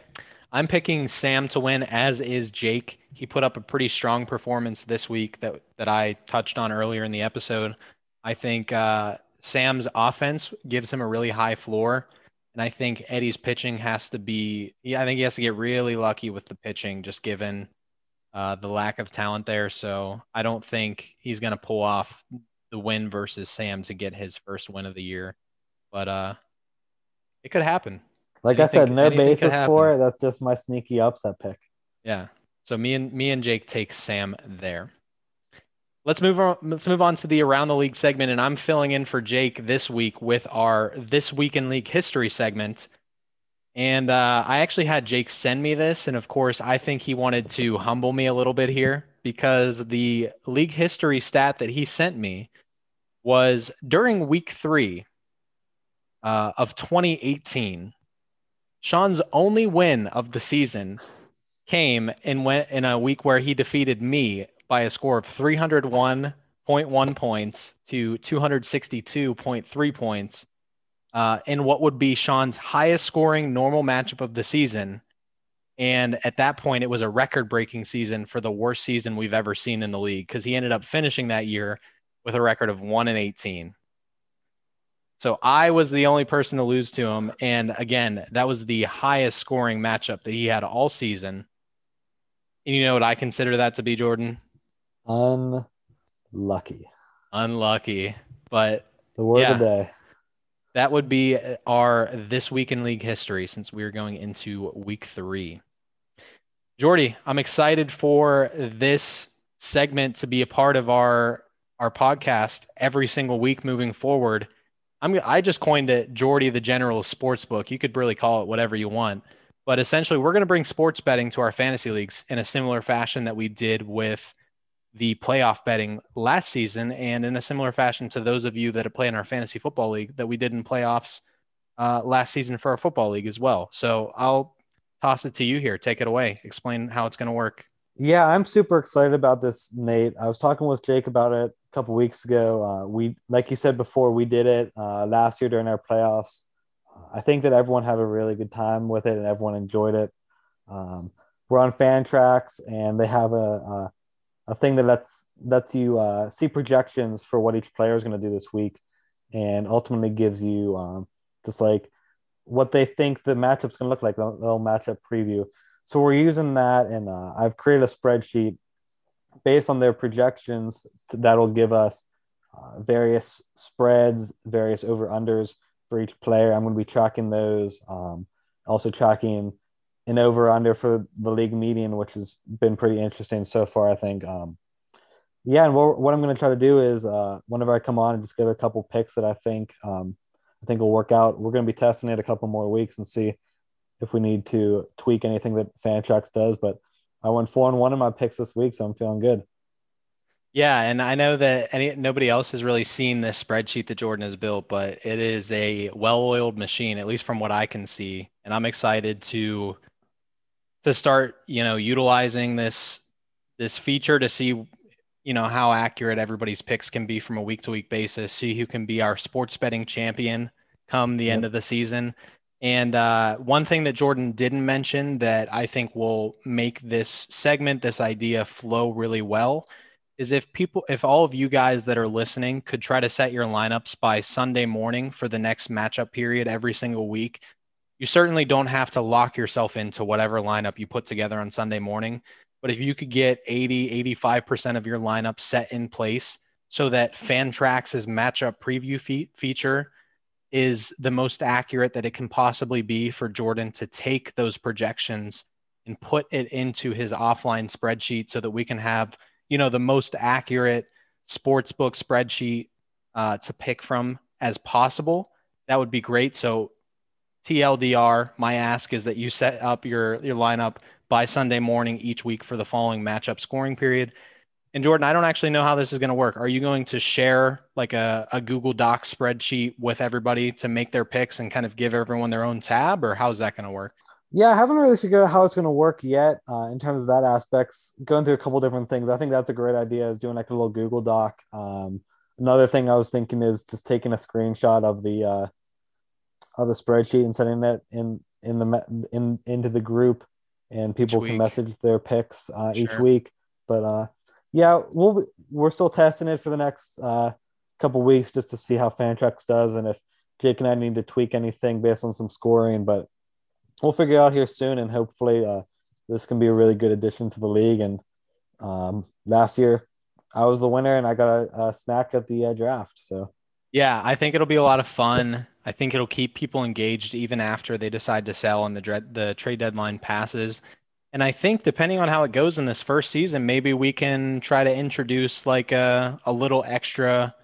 I'm picking Sam to win, as is Jake. He put up a pretty strong performance this week that, that I touched on earlier in the episode. I think uh, Sam's offense gives him a really high floor. And I think Eddie's pitching has to be, yeah, I think he has to get really lucky with the pitching, just given uh, the lack of talent there. So I don't think he's going to pull off the win versus Sam to get his first win of the year. But uh, it could happen. Like anything, I said, no basis for it. That's just my sneaky upset pick. Yeah. So me and me and Jake take Sam there. Let's move on. Let's move on to the around the league segment, and I'm filling in for Jake this week with our this week in league history segment. And uh, I actually had Jake send me this, and of course, I think he wanted to humble me a little bit here because the league history stat that he sent me was during week three uh, of 2018. Sean's only win of the season came in went in a week where he defeated me by a score of 301.1 points to 262.3 points uh, in what would be Sean's highest scoring normal matchup of the season. And at that point, it was a record breaking season for the worst season we've ever seen in the league because he ended up finishing that year with a record of 1 and 18. So I was the only person to lose to him. And again, that was the highest scoring matchup that he had all season. And you know what I consider that to be, Jordan? Unlucky. Unlucky. But the word yeah, of the day. That would be our this week in league history since we're going into week three. Jordy, I'm excited for this segment to be a part of our our podcast every single week moving forward. I'm I just coined it Jordy the General Sportsbook. You could really call it whatever you want. But essentially, we're going to bring sports betting to our fantasy leagues in a similar fashion that we did with the playoff betting last season, and in a similar fashion to those of you that play in our fantasy football league that we did in playoffs uh, last season for our football league as well. So I'll toss it to you here. Take it away. Explain how it's going to work. Yeah, I'm super excited about this, Nate. I was talking with Jake about it a couple weeks ago. Uh, we, like you said before, we did it uh, last year during our playoffs. I think that everyone had a really good time with it and everyone enjoyed it. Um, we're on Fantrax and they have a, a a thing that lets lets you uh, see projections for what each player is going to do this week, and ultimately gives you um, just like what they think the matchup's going to look like. The little matchup preview. So we're using that, and uh, I've created a spreadsheet based on their projections that'll give us uh, various spreads, various over unders for each player. I'm going to be tracking those. Um, also tracking an over under for the league median, which has been pretty interesting so far. I think. Um, yeah, and what, what I'm going to try to do is uh, whenever I come on and just give a couple picks that I think um, I think will work out. We're going to be testing it a couple more weeks and see if we need to tweak anything that Fantrax does. But I went four and one in my picks this week, so I'm feeling good. Yeah, and I know that any nobody else has really seen this spreadsheet that Jordan has built, but it is a well-oiled machine, at least from what I can see. And I'm excited to to start, you know, utilizing this this feature to see, you know, how accurate everybody's picks can be from a week to week basis. See who can be our sports betting champion come the yep. end of the season. And uh, one thing that Jordan didn't mention that I think will make this segment, this idea flow really well, is if people, if all of you guys that are listening could try to set your lineups by Sunday morning for the next matchup period every single week, you certainly don't have to lock yourself into whatever lineup you put together on Sunday morning. But if you could get 80, 85% of your lineup set in place so that Fantrax's matchup preview fe- feature is the most accurate that it can possibly be for Jordan to take those projections and put it into his offline spreadsheet so that we can have you know, the most accurate sports book spreadsheet uh, to pick from as possible, that would be great. So TLDR, my ask is that you set up your your lineup by Sunday morning each week for the following matchup scoring period. And Jordan, I don't actually know how this is going to work. Are you going to share like a, a Google Doc spreadsheet with everybody to make their picks and kind of give everyone their own tab, or how's that going to work? Yeah, I haven't really figured out how it's going to work yet uh, in terms of that aspects. Going through a couple different things, I think that's a great idea. Is doing like a little Google Doc. Um, another thing I was thinking is just taking a screenshot of the uh, of the spreadsheet and sending it in in the in into the group, and people can message their picks uh, sure. each week. But uh, yeah, we'll we're still testing it for the next uh, couple weeks just to see how Fantrax does and if Jake and I need to tweak anything based on some scoring. But we'll figure it out here soon, and hopefully uh, this can be a really good addition to the league. And um, last year I was the winner, and I got a, a snack at the uh, draft. So yeah, I think it'll be a lot of fun. I think it'll keep people engaged even after they decide to sell and the dread, the trade deadline passes. And I think depending on how it goes in this first season, maybe we can try to introduce like a, a little extra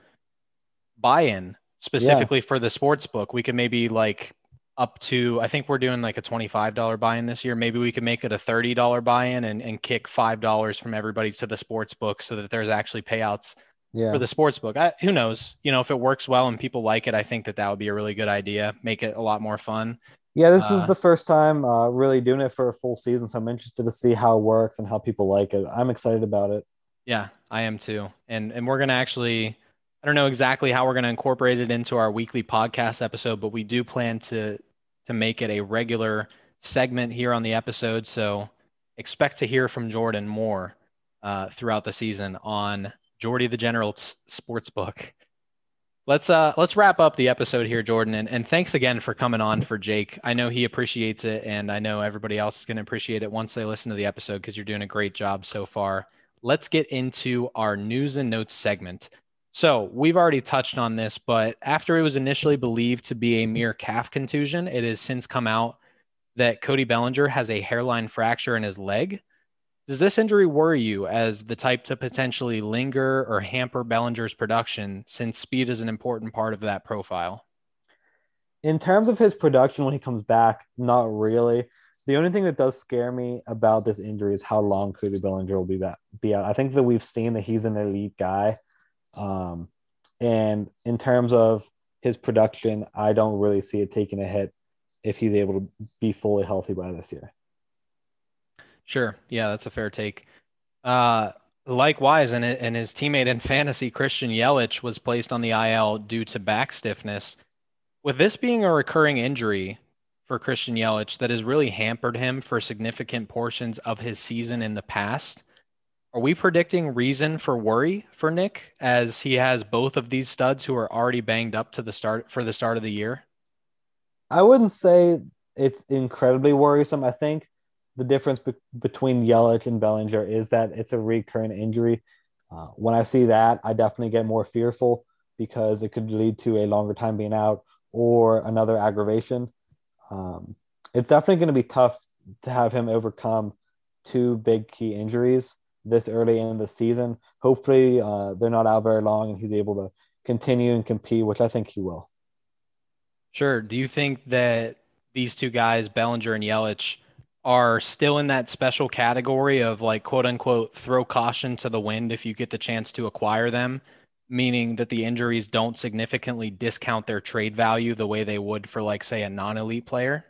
buy-in specifically yeah. for the sports book. We could maybe like up to I think we're doing like a $25 buy-in this year. Maybe we could make it a $30 buy-in and, and kick five dollars from everybody to the sports book so that there's actually payouts yeah. for the sports book. I, who knows? You know, if it works well and people like it, I think that that would be a really good idea. Make it a lot more fun. Yeah, this uh, is the first time uh, really doing it for a full season, so I'm interested to see how it works and how people like it. I'm excited about it. Yeah, I am too. And and we're gonna actually, I don't know exactly how we're gonna incorporate it into our weekly podcast episode, but we do plan to to make it a regular segment here on the episode. So expect to hear from Jordan more uh, throughout the season on Jordy the General sports book. Let's uh let's wrap up the episode here jordan and, and thanks again for coming on for jake. I know he appreciates it and i know everybody else is going to appreciate it once they listen to the episode because you're doing a great job so far. Let's get into our news and notes segment. So we've already touched on this but after it was initially believed to be a mere calf contusion it has since come out that cody bellinger has a hairline fracture in his leg does this injury worry you as the type to potentially linger or hamper Bellinger's production since speed is an important part of that profile? In terms of his production when he comes back, not really. The only thing that does scare me about this injury is how long Cody Bellinger will be back, be out. I think that we've seen that he's an elite guy. Um, and in terms of his production, I don't really see it taking a hit if he's able to be fully healthy by this year. Sure. Yeah, that's a fair take. Uh, likewise, and, and his teammate in fantasy, Christian Yelich, was placed on the IL due to back stiffness. With this being a recurring injury for Christian Yelich that has really hampered him for significant portions of his season in the past, are we predicting reason for worry for Nick as he has both of these studs who are already banged up to the start for the start of the year? I wouldn't say it's incredibly worrisome. I think the difference be- between Yelich and Bellinger is that it's a recurrent injury. Uh, when I see that, I definitely get more fearful because it could lead to a longer time being out or another aggravation. Um, it's definitely going to be tough to have him overcome two big key injuries this early in the season. Hopefully, uh, they're not out very long and he's able to continue and compete, which I think he will. Sure. Do you think that these two guys, Bellinger and Yelich, are still in that special category of like quote unquote throw caution to the wind if you get the chance to acquire them, meaning that the injuries don't significantly discount their trade value the way they would for like say a non-elite player?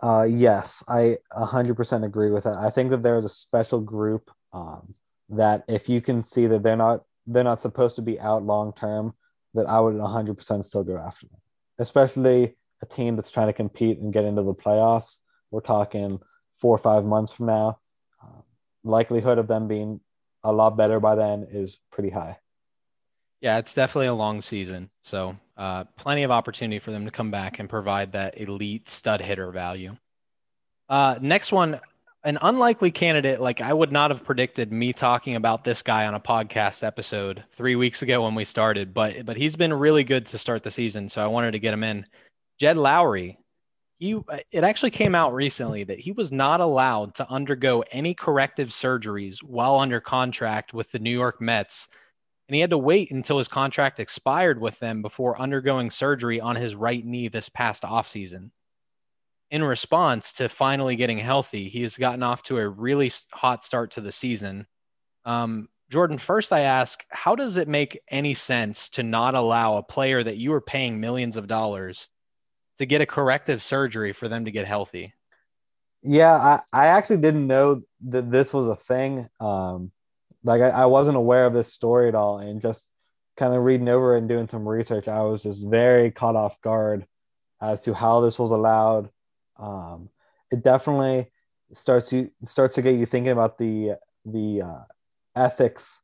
Uh, yes, I 100% agree with that. I think that there is a special group um, that if you can see that they're not they're not supposed to be out long term, that I would 100% still go after them, especially a team that's trying to compete and get into the playoffs we're talking four or five months from now. Uh, likelihood of them being a lot better by then is pretty high. Yeah, it's definitely a long season. So, uh, plenty of opportunity for them to come back and provide that elite stud hitter value. Uh, next one, an unlikely candidate. Like I would not have predicted me talking about this guy on a podcast episode three weeks ago when we started, but but he's been really good to start the season. So I wanted to get him in. Jed Lowrie he it actually came out recently that he was not allowed to undergo any corrective surgeries while under contract with the New York Mets. And he had to wait until his contract expired with them before undergoing surgery on his right knee this past offseason. In response to finally getting healthy, he has gotten off to a really hot start to the season. Um, Jordan, first I ask, how does it make any sense to not allow a player that you are paying millions of dollars to get a corrective surgery for them to get healthy. Yeah, I, I actually didn't know that this was a thing. Um, like I, I wasn't aware of this story at all, and just kind of reading over and doing some research, I was just very caught off guard as to how this was allowed. Um, it definitely starts you starts to get you thinking about the the uh, ethics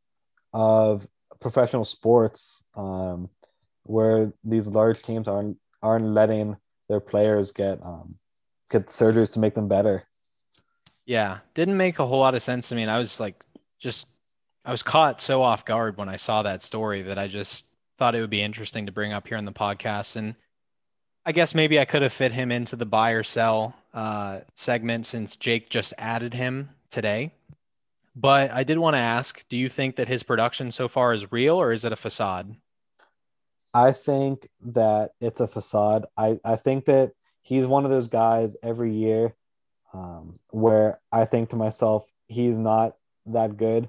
of professional sports, um, where these large teams aren't aren't letting their players get um, get surgeries to make them better. Yeah, didn't make a whole lot of sense to me. And I was like, just I was caught so off guard when I saw that story that I just thought it would be interesting to bring up here in the podcast. And I guess maybe I could have fit him into the buy or sell uh, segment since Jake just added him today. But I did want to ask do you think that his production so far is real or is it a facade? I think that it's a facade. I, I think that he's one of those guys every year um, where I think to myself, he's not that good.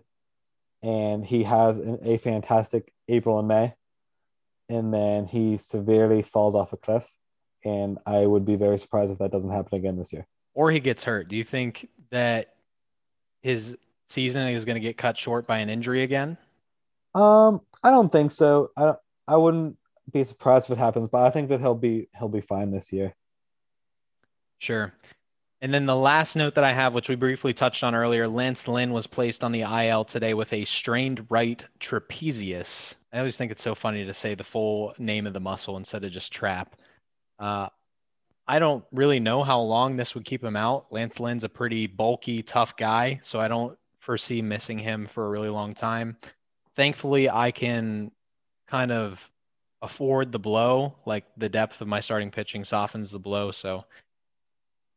And he has an, a fantastic April and May. And then he severely falls off a cliff. And I would be very surprised if that doesn't happen again this year. Or he gets hurt. Do you think that his season is going to get cut short by an injury again? Um, I don't think so. I I wouldn't be surprised if it happens, but I think that he'll be he'll be fine this year. Sure. And then the last note that I have, which we briefly touched on earlier, Lance Lynn was placed on the IL today with a strained right trapezius. I always think it's so funny to say the full name of the muscle instead of just trap. Uh, I don't really know how long this would keep him out. Lance Lynn's a pretty bulky, tough guy, so I don't foresee missing him for a really long time. Thankfully, I can kind of afford the blow. Like the depth of my starting pitching softens the blow. So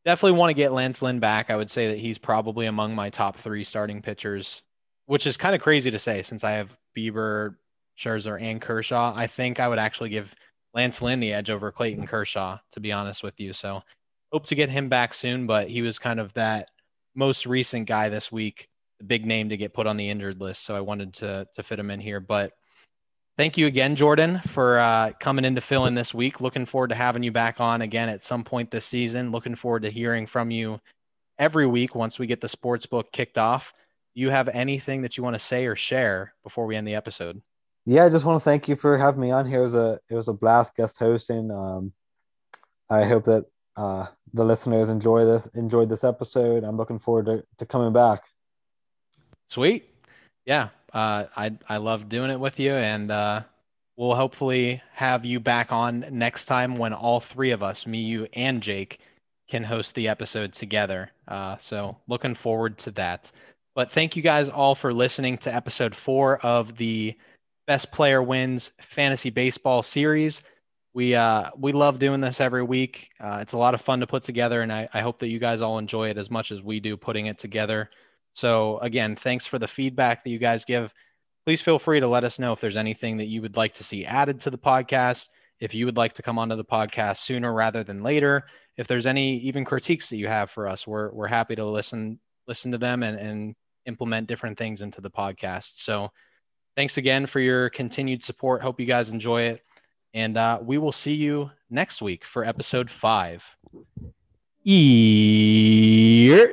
definitely want to get Lance Lynn back. I would say that he's probably among my top three starting pitchers, which is kind of crazy to say since I have Bieber, Scherzer, and Kershaw. I think I would actually give Lance Lynn the edge over Clayton Kershaw, to be honest with you. So hope to get him back soon, but he was kind of that most recent guy this week, the big name to get put on the injured list. So I wanted to to fit him in here. But Thank you again, Jordan, for uh, coming in to fill in this week. Looking forward to having you back on again at some point this season. Looking forward to hearing from you every week once we get the sports book kicked off. You have anything that you want to say or share before we end the episode? Yeah, I just want to thank you for having me on here. It was a it was a blast guest hosting. Um, I hope that uh, the listeners enjoy this enjoyed this episode. I'm looking forward to, to coming back. Sweet. Yeah, uh, I I love doing it with you, and uh, we'll hopefully have you back on next time when all three of us, me, you, and Jake, can host the episode together. Uh, so looking forward to that. But thank you guys all for listening to episode four of the Best Player Wins Fantasy Baseball series. We uh, we love doing this every week. Uh, it's a lot of fun to put together, and I, I hope that you guys all enjoy it as much as we do putting it together. So again, thanks for the feedback that you guys give. Please feel free to let us know if there's anything that you would like to see added to the podcast. If you would like to come onto the podcast sooner rather than later, if there's any even critiques that you have for us, we're we're happy to listen listen to them and, and implement different things into the podcast. So thanks again for your continued support. Hope you guys enjoy it. And uh, we will see you next week for episode five. Yeah.